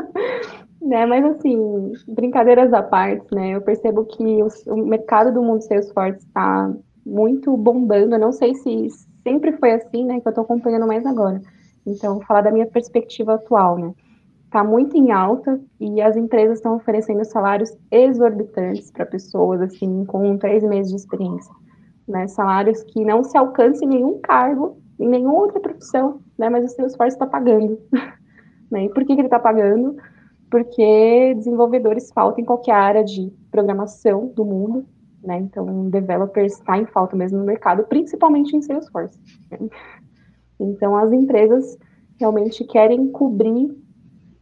né, mas assim, brincadeiras à parte, né? Eu percebo que o, o mercado do mundo Salesforce está muito bombando. Eu não sei se sempre foi assim, né? Que eu tô acompanhando mais agora. Então, vou falar da minha perspectiva atual, né? Tá muito em alta e as empresas estão oferecendo salários exorbitantes para pessoas, assim, com três meses de experiência. Né? Salários que não se alcance em nenhum cargo, em nenhuma outra profissão, né? Mas o seu esforço está pagando. né? E por que, que ele está pagando? Porque desenvolvedores faltam em qualquer área de programação do mundo, né? Então, developers está em falta mesmo no mercado, principalmente em Salesforce. Então, as empresas realmente querem cobrir,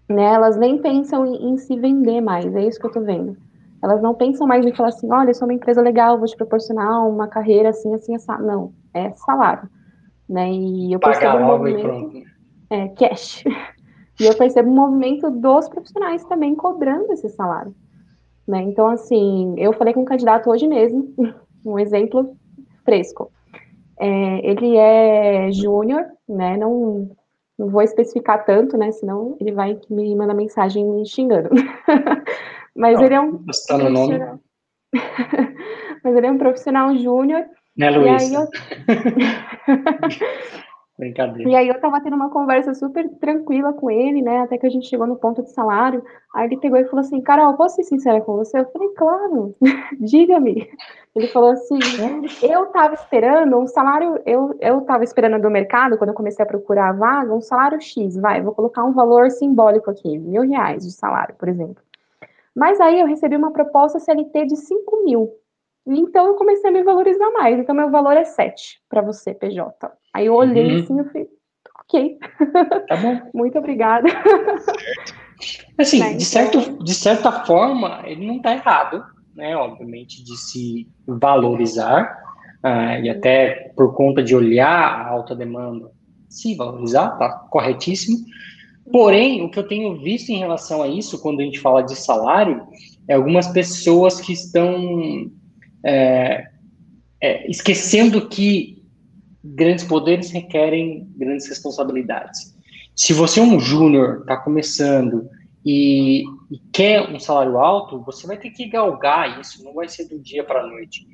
né? Elas nem pensam em, em se vender mais, é isso que eu estou vendo. Elas não pensam mais em falar assim, olha, eu sou uma empresa legal, vou te proporcionar uma carreira assim, assim, assim. Não, é salário, né? E eu percebo Pagar um movimento... É, cash. E eu percebo um movimento dos profissionais também cobrando esse salário. Né? Então, assim, eu falei com um candidato hoje mesmo, um exemplo fresco. É, ele é júnior, né? Não, não vou especificar tanto, né? Senão ele vai me mandar mensagem me xingando. Mas não, ele é um. Profissional... Mas ele é um profissional júnior. Né, Luiz? Eu... Brincadeira. E aí eu tava tendo uma conversa super tranquila com ele, né? Até que a gente chegou no ponto de salário. Aí ele pegou e falou assim, Carol, posso ser sincera com você? Eu falei, claro, diga-me. Ele falou assim, eu tava esperando um salário, eu, eu tava esperando do mercado, quando eu comecei a procurar a vaga, um salário X, vai, vou colocar um valor simbólico aqui, mil reais de salário, por exemplo. Mas aí eu recebi uma proposta CLT de 5 mil. Então eu comecei a me valorizar mais. Então meu valor é 7 para você, PJ. Aí eu olhei uhum. assim e falei, ok. Tá bom. Muito obrigada. Assim, né, de, certo, então de certa forma, ele não está errado, né? Obviamente, de se valorizar. Uh, e até por conta de olhar a alta demanda, se valorizar, tá corretíssimo. Porém, o que eu tenho visto em relação a isso, quando a gente fala de salário, é algumas pessoas que estão é, é, esquecendo que grandes poderes requerem grandes responsabilidades. Se você é um júnior, está começando e, e, quer um salário alto, você vai ter que galgar isso, não vai ser do dia para a noite.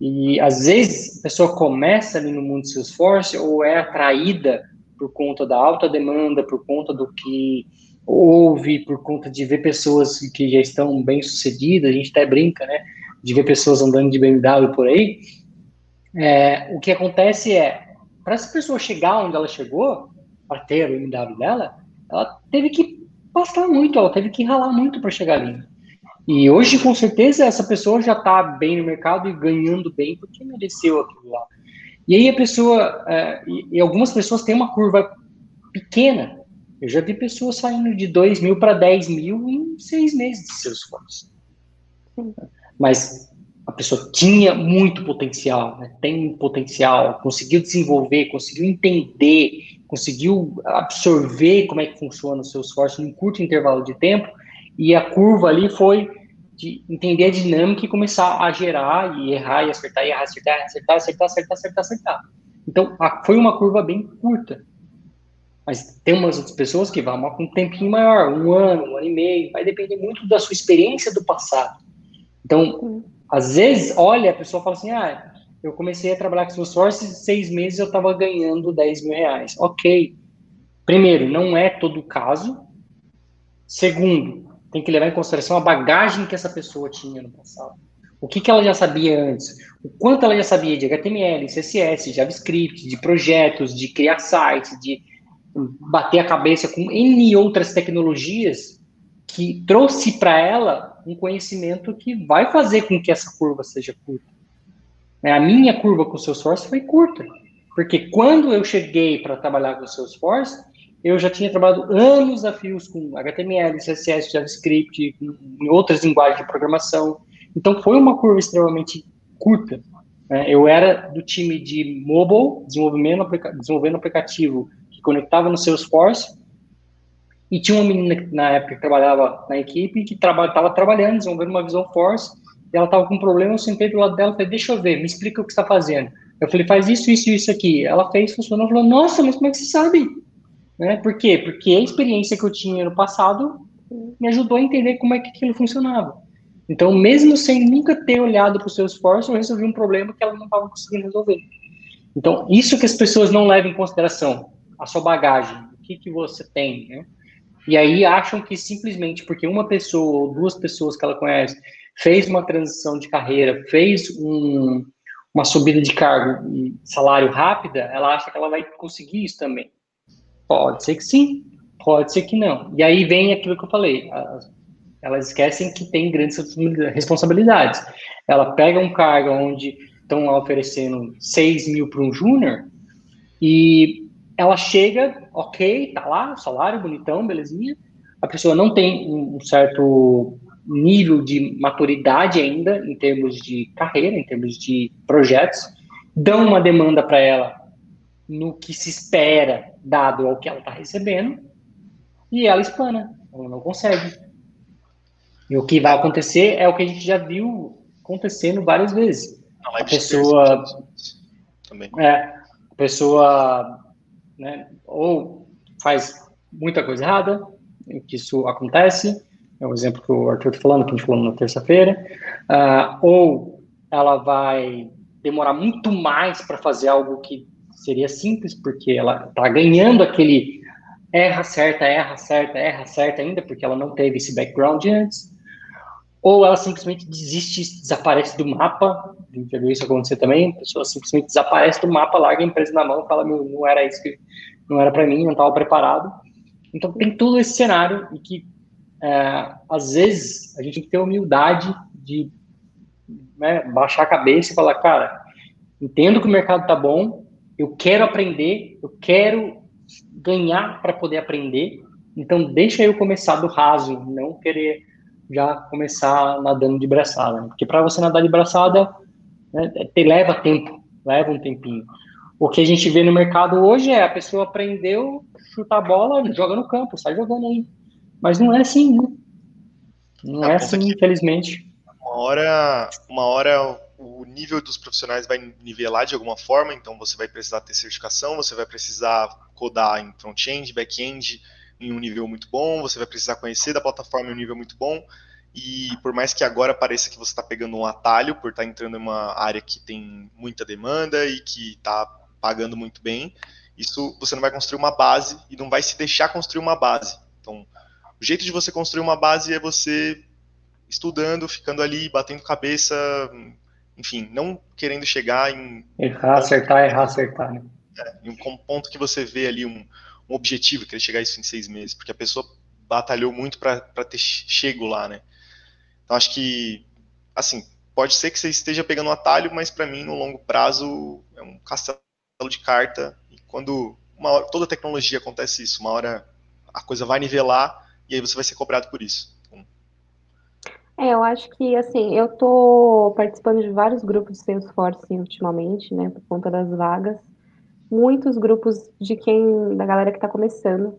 E às vezes a pessoa começa ali no mundo do Salesforce ou é atraída por conta da alta demanda, por conta do que ouve, por conta de ver pessoas que já estão bem sucedidas, a gente até brinca, né? de ver pessoas andando de BMW por aí, é, o que acontece é, para essa pessoa chegar onde ela chegou, para ter a BMW dela, ela teve que passar muito, ela teve que ralar muito para chegar ali. E hoje, com certeza, essa pessoa já está bem no mercado e ganhando bem porque mereceu aquilo lá. E aí a pessoa, é, e, algumas pessoas têm uma curva pequena. Eu já vi pessoas saindo de 2 mil para 10 mil em seis meses de seus esforço. Mas pessoa tinha muito potencial, né? tem potencial, conseguiu desenvolver, conseguiu entender, conseguiu absorver como é que funciona o seu esforço num curto intervalo de tempo, e a curva ali foi de entender a dinâmica e começar a gerar e errar e acertar, e errar, acertar, acertar, acertar, acertar, acertar, acertar. Então, a, foi uma curva bem curta. Mas tem umas outras pessoas que vão com um tempinho maior, um ano, um ano e meio, vai depender muito da sua experiência do passado. Então, às vezes, olha, a pessoa fala assim, ah, eu comecei a trabalhar com Salesforce, seis meses eu estava ganhando 10 mil reais. Ok. Primeiro, não é todo o caso. Segundo, tem que levar em consideração a bagagem que essa pessoa tinha no passado. O que, que ela já sabia antes? O quanto ela já sabia de HTML, CSS, JavaScript, de projetos, de criar sites, de bater a cabeça com N outras tecnologias que trouxe para ela um conhecimento que vai fazer com que essa curva seja curta. É, a minha curva com o Salesforce foi curta, porque quando eu cheguei para trabalhar com o Salesforce, eu já tinha trabalhado anos a fios com HTML, CSS, JavaScript, em outras linguagens de programação. Então, foi uma curva extremamente curta. Né? Eu era do time de mobile, desenvolvendo aplicativo que conectava no Salesforce, e tinha uma menina na época que trabalhava na equipe, que estava traba trabalhando, desenvolvendo uma Visão Force, e ela estava com um problema, eu sentei do lado dela e falei, deixa eu ver, me explica o que está fazendo. Eu falei, faz isso, isso, isso aqui. Ela fez, funcionou, falou, nossa, mas como é que você sabe? Né? Por quê? Porque a experiência que eu tinha no passado me ajudou a entender como é que aquilo funcionava. Então, mesmo sem nunca ter olhado para o seu esforço, eu resolvi um problema que ela não estava conseguindo resolver. Então, isso que as pessoas não levam em consideração, a sua bagagem, o que, que você tem, né? E aí acham que simplesmente porque uma pessoa ou duas pessoas que ela conhece fez uma transição de carreira, fez um, uma subida de cargo e salário rápida, ela acha que ela vai conseguir isso também. Pode ser que sim, pode ser que não. E aí vem aquilo que eu falei, elas esquecem que tem grandes responsabilidades. Ela pega um cargo onde estão oferecendo 6 mil para um júnior e ela chega, ok, tá lá, salário bonitão, belezinha. A pessoa não tem um certo nível de maturidade ainda em termos de carreira, em termos de projetos, dão uma demanda para ela no que se espera, dado ao que ela está recebendo, e ela espana, ela não consegue. E o que vai acontecer é o que a gente já viu acontecendo várias vezes. A pessoa. Também. É, a pessoa né, ou faz muita coisa errada, que isso acontece, é o exemplo que o Arthur está falando, que a gente falou na terça-feira, uh, ou ela vai demorar muito mais para fazer algo que seria simples, porque ela está ganhando aquele erra certa, erra certa, erra certa ainda, porque ela não teve esse background antes, ou ela simplesmente desiste, desaparece do mapa, já viu isso acontecer também, a pessoa simplesmente desaparece do mapa, larga a empresa na mão, fala, meu, não era isso que, não era para mim, não estava preparado. Então tem todo esse cenário e que é, às vezes a gente tem que ter humildade de né, baixar a cabeça e falar, cara, entendo que o mercado tá bom, eu quero aprender, eu quero ganhar para poder aprender, então deixa eu começar do raso, não querer já começar nadando de braçada, né? porque para você nadar de braçada né, te leva tempo, leva um tempinho. O que a gente vê no mercado hoje é a pessoa aprendeu, chuta a bola, joga no campo, sai jogando aí. Mas não é assim, né? Não é assim, que infelizmente. Uma hora, uma hora o nível dos profissionais vai nivelar de alguma forma, então você vai precisar ter certificação, você vai precisar codar em front-end, back-end em um nível muito bom, você vai precisar conhecer da plataforma em um nível muito bom, e por mais que agora pareça que você está pegando um atalho por estar tá entrando em uma área que tem muita demanda e que está pagando muito bem, isso você não vai construir uma base e não vai se deixar construir uma base. Então, o jeito de você construir uma base é você estudando, ficando ali, batendo cabeça, enfim, não querendo chegar em. Errar, acertar, errar, acertar. Né? É, em um ponto que você vê ali um, um objetivo, querer chegar a isso em seis meses, porque a pessoa batalhou muito para ter chego lá, né? Então acho que, assim, pode ser que você esteja pegando um atalho, mas para mim, no longo prazo, é um castelo de carta. E quando uma hora, toda tecnologia acontece isso, uma hora a coisa vai nivelar e aí você vai ser cobrado por isso. É, eu acho que, assim, eu tô participando de vários grupos de Salesforce ultimamente, né, por conta das vagas. Muitos grupos de quem, da galera que tá começando.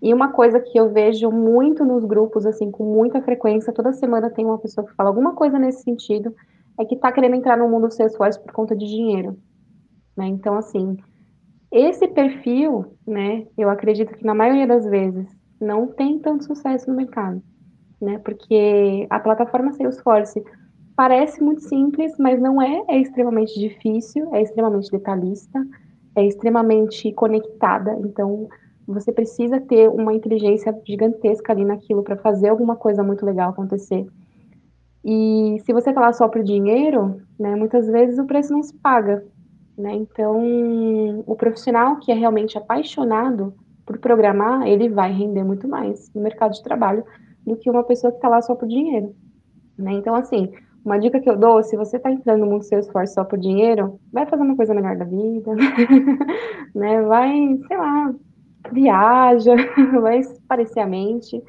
E uma coisa que eu vejo muito nos grupos, assim, com muita frequência, toda semana tem uma pessoa que fala alguma coisa nesse sentido, é que tá querendo entrar no mundo do Salesforce por conta de dinheiro. Né? Então, assim, esse perfil, né, eu acredito que na maioria das vezes não tem tanto sucesso no mercado né? Porque a plataforma Salesforce parece muito simples, mas não é, é extremamente difícil, é extremamente detalhista, é extremamente conectada, então você precisa ter uma inteligência gigantesca ali naquilo para fazer alguma coisa muito legal acontecer. E se você lá só por dinheiro, né, muitas vezes o preço não se paga. Né? Então, o profissional que é realmente apaixonado por programar, ele vai render muito mais no mercado de trabalho do que uma pessoa que está lá só por dinheiro. Né? Então, assim, uma dica que eu dou, se você está entrando no mundo do seu esforço só por dinheiro, vai fazer uma coisa melhor da vida, né? Vai, sei lá, viaja, vai parecer a mente,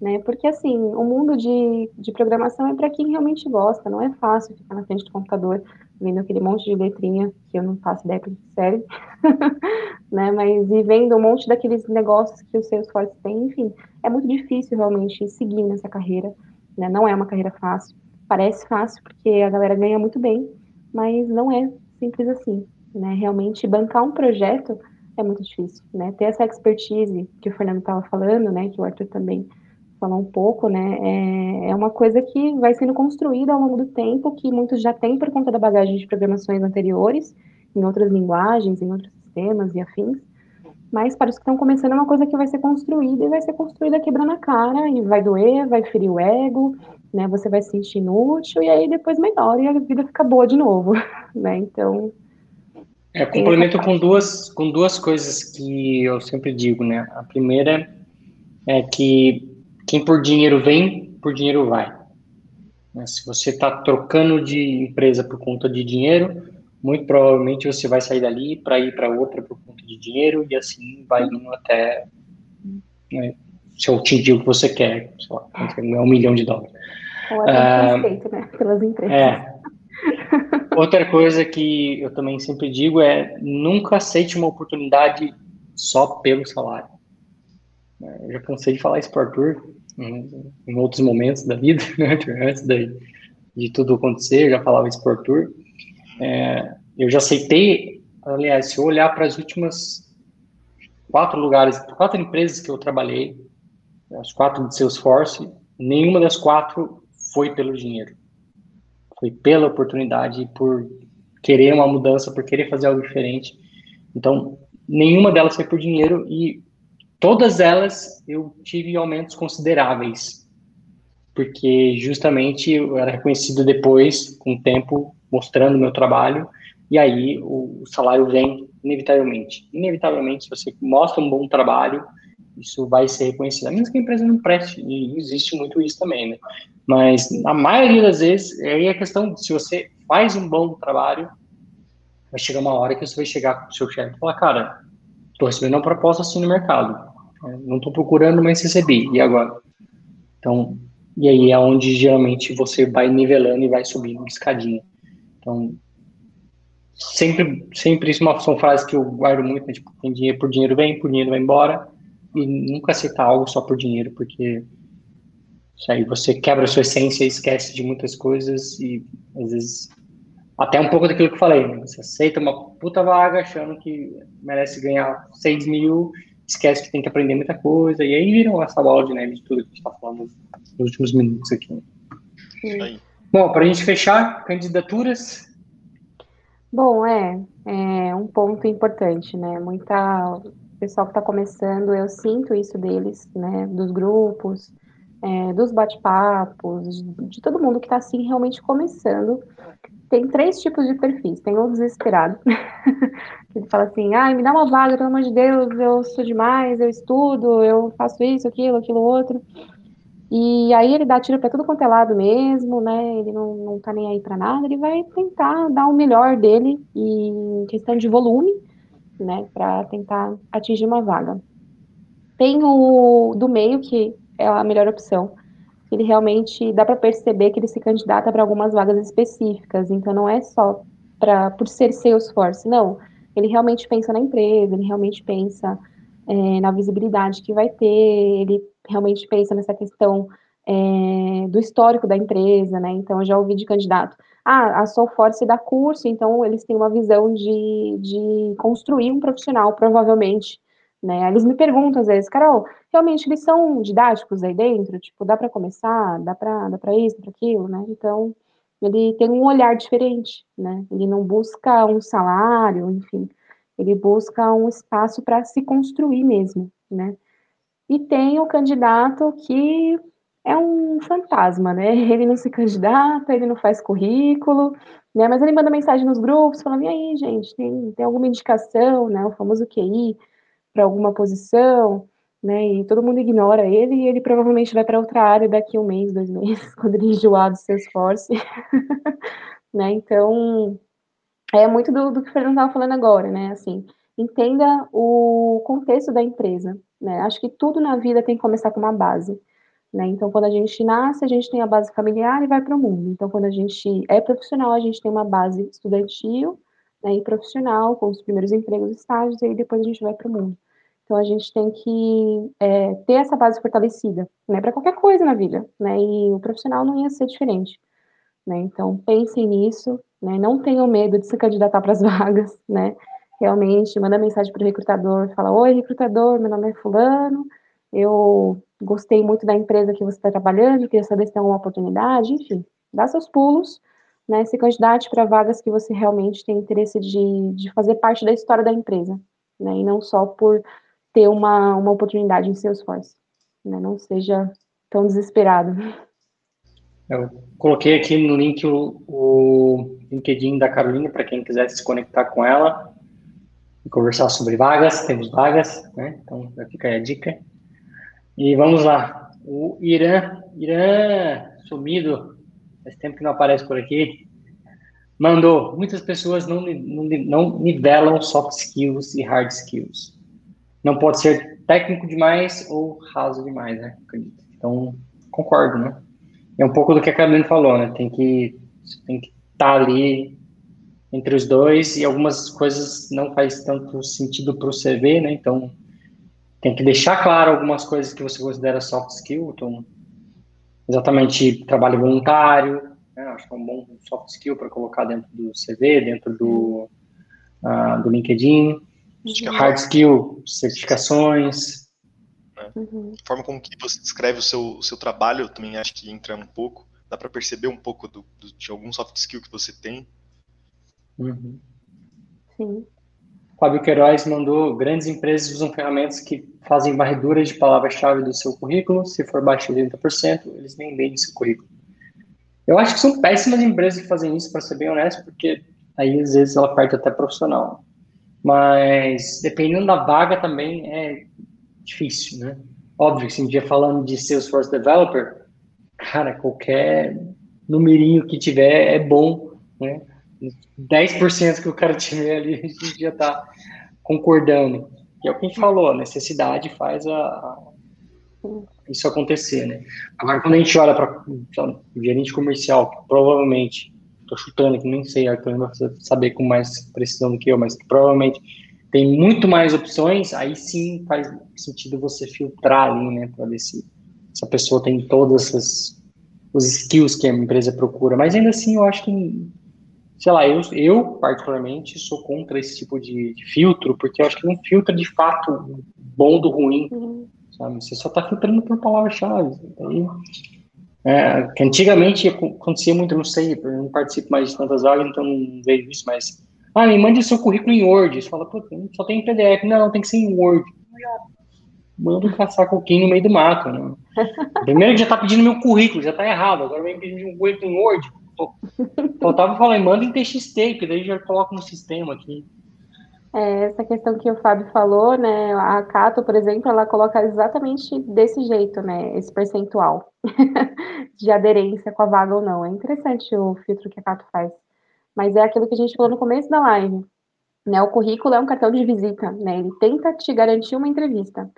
né? Porque, assim, o mundo de, de programação é para quem realmente gosta, não é fácil ficar na frente do computador vendo aquele monte de letrinha que eu não faço ideia para que serve, né? Mas e vendo um monte daqueles negócios que o Salesforce tem, enfim, é muito difícil realmente seguir nessa carreira, né? Não é uma carreira fácil. Parece fácil porque a galera ganha muito bem, mas não é simples assim, né? Realmente bancar um projeto é muito difícil, né? Ter essa expertise que o Fernando estava falando, né? Que o Arthur também falou um pouco, né? É, é uma coisa que vai sendo construída ao longo do tempo, que muitos já têm por conta da bagagem de programações anteriores, em outras linguagens, em outros sistemas e afins. Mas para os que estão começando, é uma coisa que vai ser construída e vai ser construída quebrando a cara, e vai doer, vai ferir o ego, né? Você vai se sentir inútil, e aí depois melhora e a vida fica boa de novo, né? Então. É, complemento com duas, com duas coisas que eu sempre digo, né? A primeira é que quem por dinheiro vem, por dinheiro vai. Né? Se você está trocando de empresa por conta de dinheiro, muito provavelmente você vai sair dali para ir para outra por conta de dinheiro e assim vai indo até né, se atingir o que você quer, sei lá, um milhão de dólares. Ou até ah, feito, né, pelas empresas. É. Outra coisa que eu também sempre digo é nunca aceite uma oportunidade só pelo salário. Eu já cansei de falar isso para Arthur em outros momentos da vida, né, antes de, de tudo acontecer, eu já falava isso para Arthur. É, eu já aceitei, aliás, se eu olhar para as últimas quatro lugares, quatro empresas que eu trabalhei, as quatro de Salesforce, nenhuma das quatro foi pelo dinheiro. Foi pela oportunidade, por querer uma mudança, por querer fazer algo diferente. Então, nenhuma delas foi por dinheiro e Todas elas eu tive aumentos consideráveis, porque justamente eu era reconhecido depois, com o tempo, mostrando meu trabalho, e aí o salário vem inevitavelmente. Inevitavelmente, se você mostra um bom trabalho, isso vai ser reconhecido. A menos que a empresa não preste, e existe muito isso também, né? Mas na maioria das vezes, aí é a questão, se você faz um bom trabalho, vai chegar uma hora que você vai chegar com o seu chefe e falar, cara, estou recebendo uma proposta assim no mercado. Não estou procurando, mas recebi. E agora? Então, e aí é onde geralmente você vai nivelando e vai subindo uma escadinha. Então, sempre, sempre isso são frases que eu guardo muito, né? tipo, tem dinheiro por dinheiro vem, por dinheiro vai embora, e nunca aceitar algo só por dinheiro, porque isso aí você quebra a sua essência e esquece de muitas coisas e às vezes até um pouco daquilo que eu falei, né? Você aceita uma puta vaga achando que merece ganhar 6 mil, esquece que tem que aprender muita coisa, e aí viram essa bola de neve de tudo que a gente está falando nos últimos minutos aqui. Sim. Bom, para a gente fechar, candidaturas. Bom, é, é um ponto importante, né? Muita pessoal que está começando, eu sinto isso deles, né? Dos grupos, é, dos bate-papos, de, todo mundo que está assim realmente começando. Tem três tipos de perfis. Tem o desesperado, que fala assim, ai, me dá uma vaga, pelo amor de Deus, eu sou demais, eu estudo, eu faço isso, aquilo, aquilo outro. E aí ele dá tiro para tudo quanto é lado mesmo, né? Ele não, não tá nem aí para nada, ele vai tentar dar o melhor dele em questão de volume, né, para tentar atingir uma vaga. Tem o do meio que é a melhor opção. Ele realmente dá para perceber que ele se candidata para algumas vagas específicas, então não é só para por ser Salesforce, não. Ele realmente pensa na empresa, ele realmente pensa é, na visibilidade que vai ter, ele realmente pensa nessa questão é, do histórico da empresa, né? Então, eu já ouvi de candidato, ah, a Soulforce dá curso, então eles têm uma visão de, de construir um profissional, provavelmente, né? Eles me perguntam às vezes, Carol, realmente eles são didáticos aí dentro? Tipo, dá para começar? Dá para dá isso, para aquilo, né? Então, ele tem um olhar diferente, né? Ele não busca um salário, enfim, ele busca um espaço para se construir mesmo, né? E tem o candidato que é um fantasma, né? Ele não se candidata, ele não faz currículo, né? Mas ele manda mensagem nos grupos falando: e aí, gente, tem, tem alguma indicação, né? O famoso QI para alguma posição, né? E todo mundo ignora ele e ele provavelmente vai para outra área daqui um mês, dois meses, quando ele enjoar do seu esforço, né? Então, é muito do, do que o Fernando estava falando agora, né? Assim, entenda o contexto da empresa, né? Acho que tudo na vida tem que começar com uma base. Né? Então, quando a gente nasce, a gente tem a base familiar e vai para o mundo. Então, quando a gente é profissional, a gente tem uma base estudantil né, e profissional, com os primeiros empregos estágios, e aí depois a gente vai para o mundo. Então, a gente tem que é, ter essa base fortalecida, né, para qualquer coisa na vida, né, e o profissional não ia ser diferente, né, então pensem nisso, né, não tenham medo de se candidatar para as vagas, né, realmente, manda mensagem para o recrutador, fala, oi, recrutador, meu nome é fulano, eu gostei muito da empresa que você está trabalhando, queria saber se tem alguma oportunidade, enfim, dá seus pulos, né, se candidate para vagas que você realmente tem interesse de, de fazer parte da história da empresa, né, e não só por ter uma, uma oportunidade em Salesforce, né, não seja tão desesperado. Eu coloquei aqui no link o, o LinkedIn da Carolina, para quem quiser se conectar com ela e conversar sobre vagas, temos vagas, né, então fica aí a dica. E vamos lá. O Irã, Irã sumido, faz tempo que não aparece por aqui, mandou. Muitas pessoas não, não, não nivelam soft skills e hard skills. Não pode ser técnico demais ou raso demais, né? Então, concordo, né? É um pouco do que a Carolina falou, né? Tem que tem que estar tá ali entre os dois e algumas coisas não faz tanto sentido para o CV, né? Então, tem que deixar claro algumas coisas que você considera soft skill, então, exatamente trabalho voluntário, né, acho que é um bom soft skill para colocar dentro do CV, dentro do, uh, do LinkedIn, uhum. hard skill, certificações. Né? Uhum. A forma como que você descreve o seu, o seu trabalho, eu também acho que entra um pouco, dá para perceber um pouco do, do, de algum soft skill que você tem. Uhum. Sim. Fábio Queiroz mandou: grandes empresas usam ferramentas que fazem varredura de palavra-chave do seu currículo. Se for baixo de 80%, eles nem leem seu currículo. Eu acho que são péssimas empresas que fazem isso, para ser bem honesto, porque aí às vezes ela perde até profissional. Mas dependendo da vaga também é difícil, né? Óbvio se um dia falando de Salesforce Developer, cara, qualquer numerinho que tiver é bom, né? 10% que o cara tiver ali, a gente já está concordando. E é o que a gente falou, a necessidade faz a, a isso acontecer, né? Agora, quando a gente olha para o gerente comercial, que provavelmente, estou chutando aqui, nem sei, a Clã vai saber com mais precisão do que eu, mas que provavelmente tem muito mais opções, aí sim faz sentido você filtrar ali, né, para ver se essa pessoa tem todas as, os skills que a empresa procura. Mas ainda assim, eu acho que sei lá, eu, eu particularmente sou contra esse tipo de, de filtro, porque eu acho que não filtra de fato bom do ruim, uhum. sabe? Você só está filtrando por palavra-chave. É, que antigamente acontecia muito, não sei, eu não participo mais de tantas vagas, então não vejo isso, mas. Ah, me mande seu currículo em Word. Você fala, pô, só tem PDF. Não, tem que ser em Word. mando caçar coquinho no meio do mato, né? Primeiro que já tá pedindo meu currículo, já tá errado, agora vem pedir um currículo em Word. Faltava falar, manda em TXT, que daí já coloco no sistema aqui. É, essa questão que o Fábio falou, né? A Cato, por exemplo, ela coloca exatamente desse jeito, né? Esse percentual de aderência com a vaga ou não. É interessante o filtro que a Cato faz. Mas é aquilo que a gente falou no começo da live. Né, o currículo é um cartão de visita, né? Ele tenta te garantir uma entrevista.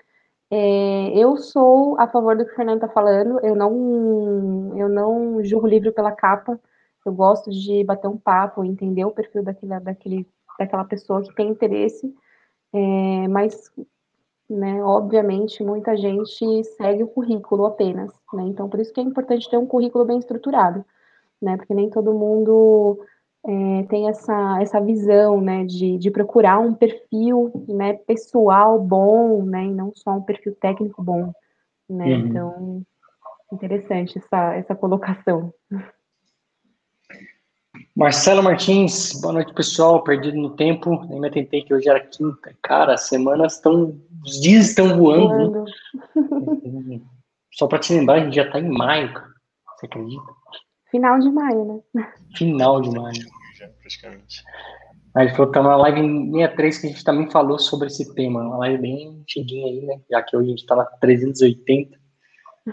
É, eu sou a favor do que o Fernando está falando. Eu não, eu não julgo o livro pela capa. Eu gosto de bater um papo, entender o perfil daquele, daquele, daquela pessoa que tem interesse. É, mas, né, obviamente, muita gente segue o currículo apenas. Né? Então, por isso que é importante ter um currículo bem estruturado, né? Porque nem todo mundo é, tem essa, essa visão, né, de, de procurar um perfil, né, pessoal bom, né, e não só um perfil técnico bom, né, uhum. então, interessante essa, essa colocação. Marcelo Martins, boa noite pessoal, perdido no tempo, nem me atentei que hoje era quinta, cara, as semanas estão, os dias estão voando, voando. só para te lembrar, a gente já está em maio, cara. você acredita? Final de maio, né? Final de maio. Já, praticamente. Aí ele falou que tá uma live em 63 que a gente também falou sobre esse tema. Uma live bem antiguinha aí, né? Já que hoje a gente tá na 380.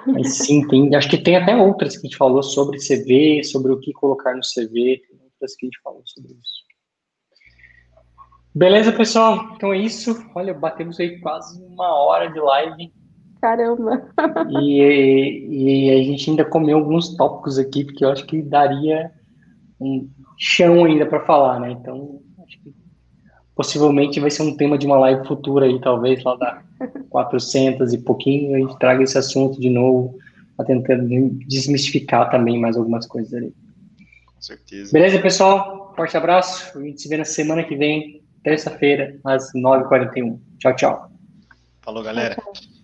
Mas sim, tem, acho que tem até outras que a gente falou sobre CV, sobre o que colocar no CV. Tem outras que a gente falou sobre isso. Beleza, pessoal? Então é isso. Olha, batemos aí quase uma hora de live. Caramba! E, e a gente ainda comeu alguns tópicos aqui, porque eu acho que daria um chão ainda para falar, né? Então, acho que possivelmente vai ser um tema de uma live futura aí, talvez lá da 400 e pouquinho, a gente traga esse assunto de novo, para tentar desmistificar também mais algumas coisas ali. Com certeza. Beleza, pessoal? Forte abraço. A gente se vê na semana que vem, terça-feira, às 9h41. Tchau, tchau. Falou, galera. Tchau, tchau.